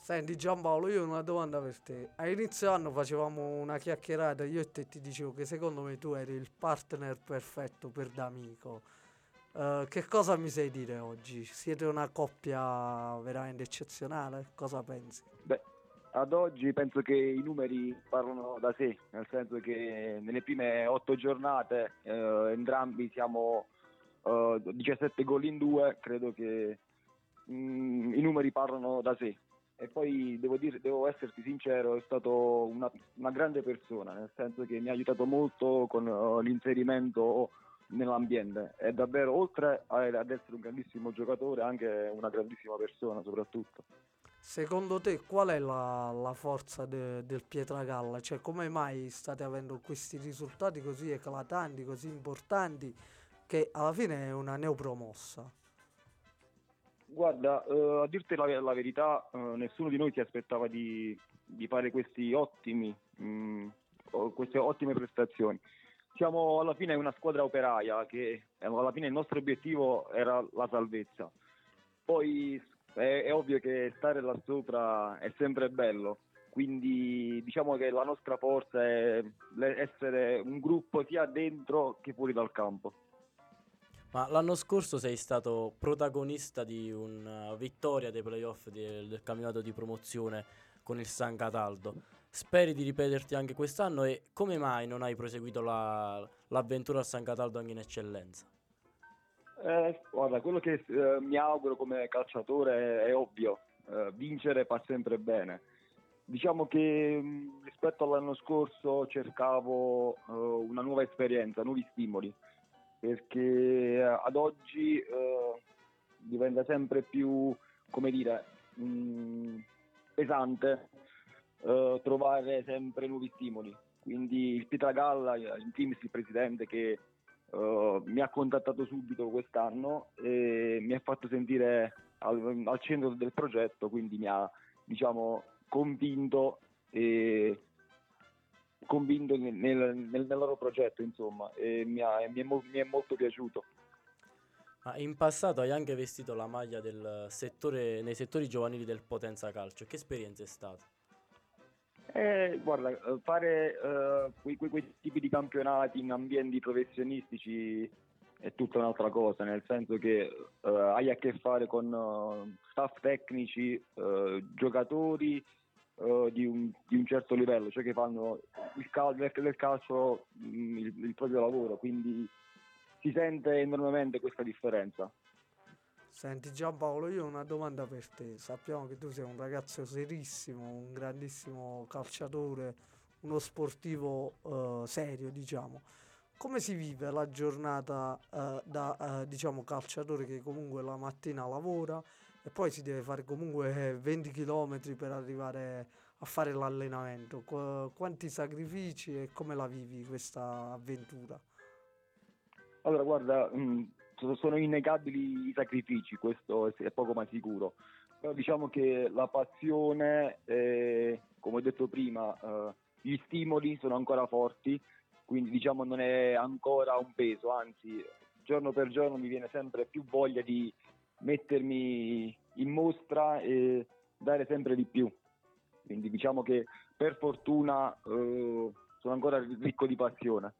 Senti Giampaolo, io ho una domanda per te. A inizio anno facevamo una chiacchierata, io e te ti dicevo che secondo me tu eri il partner perfetto per D'Amico. Eh, che cosa mi sai dire oggi? Siete una coppia veramente eccezionale? Cosa pensi? Beh, ad oggi penso che i numeri parlano da sé, nel senso che nelle prime otto giornate eh, entrambi siamo eh, 17 gol in due, credo che mm, i numeri parlano da sé. E poi devo, dire, devo esserti sincero, è stato una, una grande persona, nel senso che mi ha aiutato molto con eh, l'inserimento nell'ambiente. È davvero, oltre ad essere un grandissimo giocatore, anche una grandissima persona soprattutto. Secondo te qual è la, la forza de- del Pietragalla? Cioè come mai state avendo questi risultati così eclatanti, così importanti, che alla fine è una neopromossa? Guarda, eh, a dirti la, la verità, eh, nessuno di noi si aspettava di, di fare questi ottimi, mh, o- queste ottime prestazioni. Siamo alla fine una squadra operaia che alla fine il nostro obiettivo era la salvezza. Poi è, è ovvio che stare là sopra è sempre bello, quindi diciamo che la nostra forza è essere un gruppo sia dentro che fuori dal campo. Ma l'anno scorso sei stato protagonista di una vittoria dei playoff del, del campionato di promozione con il San Cataldo. Speri di ripeterti anche quest'anno e come mai non hai proseguito la- l'avventura al San Cataldo anche in eccellenza? Eh, guarda, quello che eh, mi auguro come calciatore è, è ovvio, eh, vincere fa sempre bene. Diciamo che mh, rispetto all'anno scorso cercavo eh, una nuova esperienza, nuovi stimoli, perché eh, ad oggi eh, diventa sempre più, come dire, mh, pesante eh, trovare sempre nuovi stimoli. Quindi il Pietragalla, in primis il presidente che eh, mi ha contattato subito quest'anno e mi ha fatto sentire al, al centro del progetto, quindi mi ha diciamo convinto e convinto nel, nel- nel loro progetto insomma e mi, ha- mi è, mi è molto piaciuto. Ma in passato hai anche vestito la maglia settore, nei settori giovanili del Potenza Calcio. Che esperienza è stata? Eh, guarda, eh, fare eh, quei, quei- quei tipi di campionati in ambienti professionistici è tutta un'altra cosa, nel senso che eh, hai a che fare con eh, staff tecnici, eh, giocatori di, un, di un certo livello, cioè che fanno il cal- del, calcio mh, il, il proprio lavoro, quindi si sente enormemente questa differenza. Senti Giampaolo, io ho una domanda per te. Sappiamo che tu sei un ragazzo serissimo, un grandissimo calciatore, uno sportivo eh, serio, diciamo. Come si vive la giornata eh, da eh, diciamo calciatore che comunque la mattina lavora e poi si deve fare comunque 20 km per arrivare a fare l'allenamento? Qu- quanti sacrifici e come la vivi questa avventura? Allora, guarda, mh, sono innegabili i sacrifici, questo è, poco ma sicuro. Però diciamo che la passione, eh, come ho detto prima, eh, gli stimoli sono ancora forti, quindi diciamo non è ancora un peso, anzi, giorno per giorno mi viene sempre più voglia di mettermi in mostra e dare sempre di più. Quindi diciamo che per fortuna eh, sono ancora ricco di passione.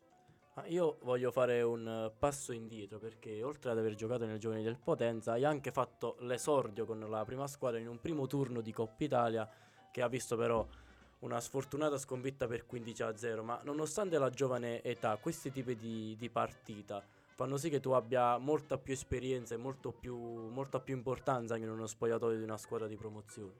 Ma io voglio fare un eh, passo indietro perché oltre ad aver giocato nel Giovani del Potenza hai anche fatto l'esordio con la prima squadra in un primo turno di Coppa Italia che ha visto però una sfortunata sconfitta per 15 a 0 ma nonostante la giovane età questi tipi di, di partita fanno sì che tu abbia molta più esperienza e più, molta più importanza anche in uno spogliatoio di una squadra di promozione.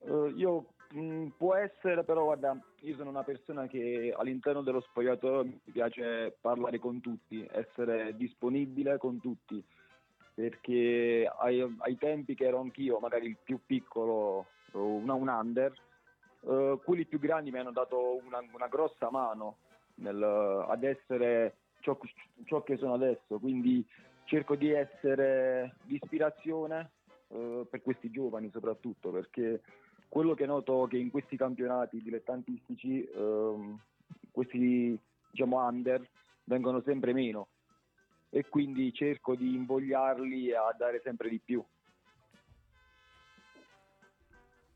Eh, io mh, può essere, però guarda, io sono una persona che all'interno dello spogliatoio mi piace parlare con tutti, essere disponibile con tutti, perché ai, ai tempi che ero anch'io, magari il più piccolo, una, un under, eh, quelli più grandi mi hanno dato una, una grossa mano nel, ad essere ciò, ciò che sono adesso, quindi cerco di essere di ispirazione eh, per questi giovani soprattutto, perché quello che noto è che in questi campionati dilettantistici ehm, questi diciamo under vengono sempre meno e quindi cerco di invogliarli a dare sempre di più.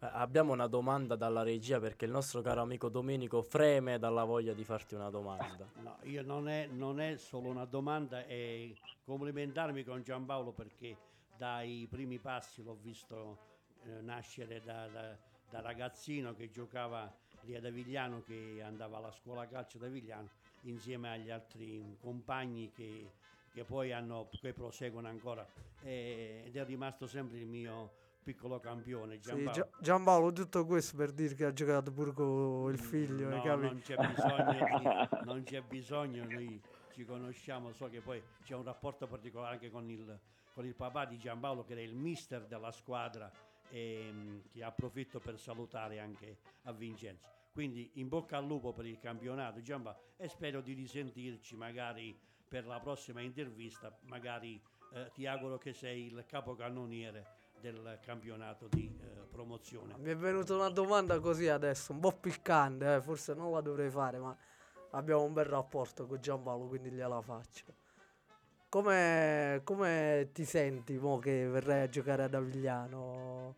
Eh, Abbiamo una domanda dalla regia perché il nostro caro amico Domenico freme dalla voglia di farti una domanda. No, io non è, non è solo una domanda, è complimentarmi con Giampaolo perché dai primi passi l'ho visto eh, nascere da, da- da ragazzino che giocava lì ad Avigliano, che andava alla scuola calcio ad Avigliano insieme agli altri compagni che, che poi hanno, che proseguono ancora Eh, ed è rimasto sempre il mio piccolo campione Sì, Giampaolo. Gia- Giampaolo, tutto questo per dire che ha giocato pure con il figlio, hai No, non c'è bisogno, di- non c'è bisogno, noi ci conosciamo, so che poi c'è un rapporto particolare anche con il, con il papà di Giampaolo che era il mister della squadra e mh, che approfitto per salutare anche a Vincenzo. Quindi in bocca al lupo per il campionato Giampaolo e spero di risentirci magari per la prossima intervista, magari eh, ti auguro che sei il capocannoniere del campionato di eh, promozione. Mi è venuta una domanda così adesso, un po' piccante, eh, forse non la dovrei fare, ma abbiamo un bel rapporto con Giampaolo, quindi gliela faccio. Come, come ti senti mo che verrai a giocare ad Avigliano?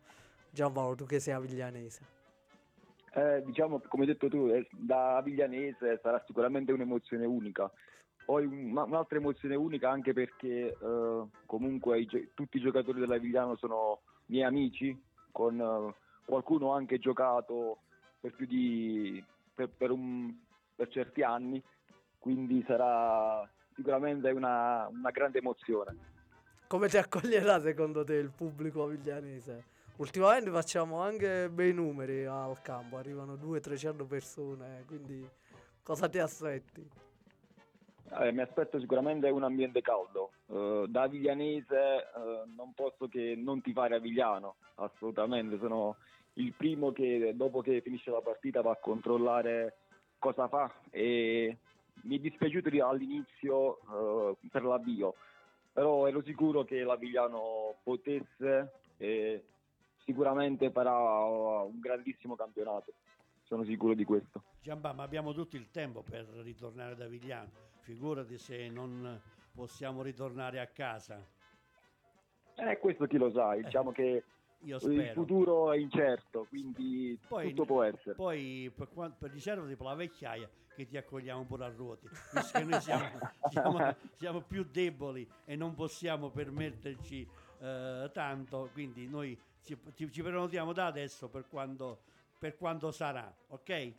Giampaolo, tu che sei aviglianese. Eh, diciamo, come hai detto tu, eh, da Aviglianese sarà sicuramente un'emozione unica. Poi un'altra emozione unica anche perché eh, comunque i tutti i giocatori dell'Avigliano sono miei amici, con eh, qualcuno anche giocato per più di per, per un- per certi anni, quindi sarà sicuramente una, una grande emozione. Come ti accoglierà secondo te il pubblico aviglianese? Ultimamente facciamo anche bei numeri al campo, arrivano 200-300 persone, quindi cosa ti aspetti? Eh, mi aspetto sicuramente un ambiente caldo. Eh, da Aviglianese eh, non posso che non tifare Avigliano, assolutamente. Sono il primo che dopo che finisce la partita va a controllare cosa fa e mi è dispiaciuto di- all'inizio eh, per l'avvio, però ero sicuro che l'Avigliano potesse e sicuramente farà un grandissimo campionato. Sono sicuro di questo. Giambà, ma abbiamo tutto il tempo per ritornare da Vigliano. Figurati se non possiamo ritornare a casa. Eh, questo chi lo sa, diciamo che il futuro è incerto, quindi Poi, tutto può essere. Poi per, per riservati per la vecchiaia che ti accogliamo pure a ruoti, visto che noi siamo, siamo- siamo più deboli e non possiamo permetterci eh, tanto, quindi noi ci, ci- ci prenotiamo da adesso per quando, per quando sarà, ok?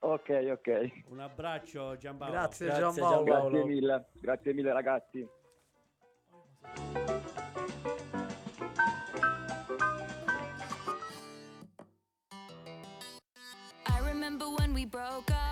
Ok, ok. Un abbraccio Giampaolo. Grazie, Grazie, Giampaolo. Giampaolo. Grazie mille, grazie mille ragazzi. I remember when we broke up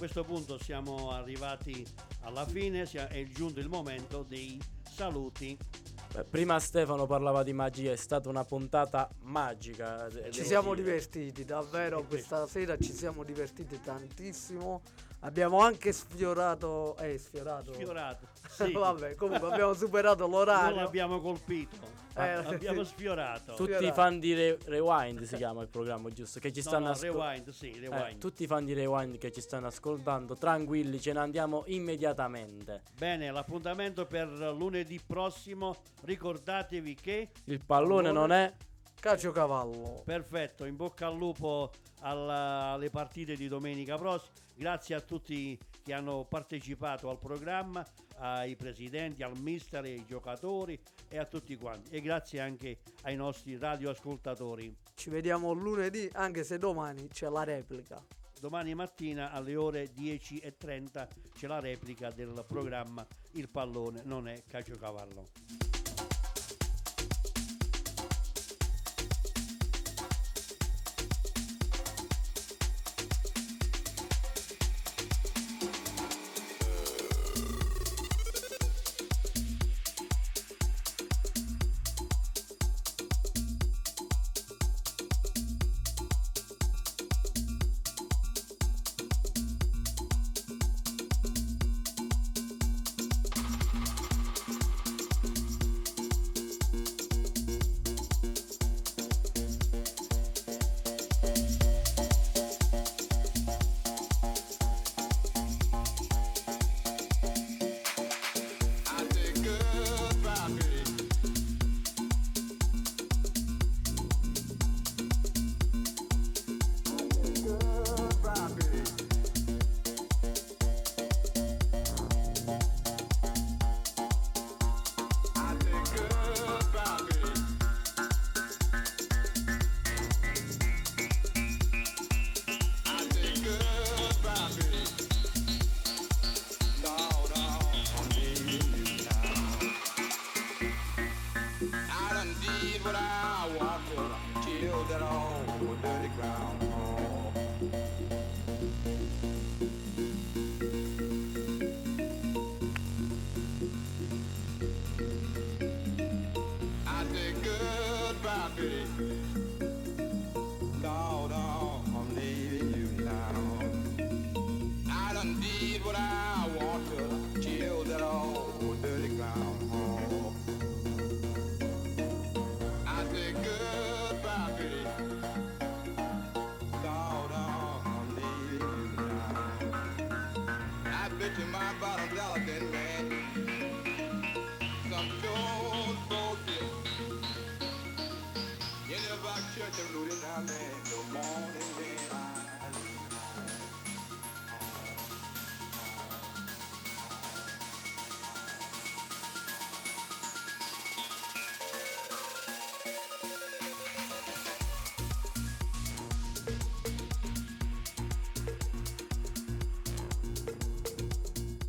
questo punto siamo arrivati alla fine, è giunto il momento dei saluti. Beh, prima Stefano parlava di magia, è stata una puntata magica. eh, Ci siamo dire. divertiti, davvero questa sera ci siamo divertiti tantissimo. Abbiamo anche sfiorato, eh sfiorato. Sfiorato, sì. Vabbè, comunque abbiamo superato Non l'orario. l'abbiamo colpito, Eh, abbiamo sfiorato. Tutti i fan di Re- Rewind si chiama il programma, giusto? Che ci No, stanno no, asco- rewind, sì, Eh, rewind. tutti i fan di Rewind che ci stanno ascoltando, tranquilli, ce ne andiamo immediatamente. Bene, l'appuntamento per lunedì prossimo, ricordatevi che... Il pallone non è Calcio cavallo. Perfetto, in bocca al lupo alla- alle partite di domenica prossima. Grazie a tutti che hanno partecipato al programma, ai presidenti, al mister, ai giocatori e a tutti quanti. E grazie anche ai nostri radioascoltatori. Ci vediamo lunedì, anche se domani c'è la replica. Domani mattina alle ore 10.30 c'è la replica del programma Il pallone non è calciocavallo. I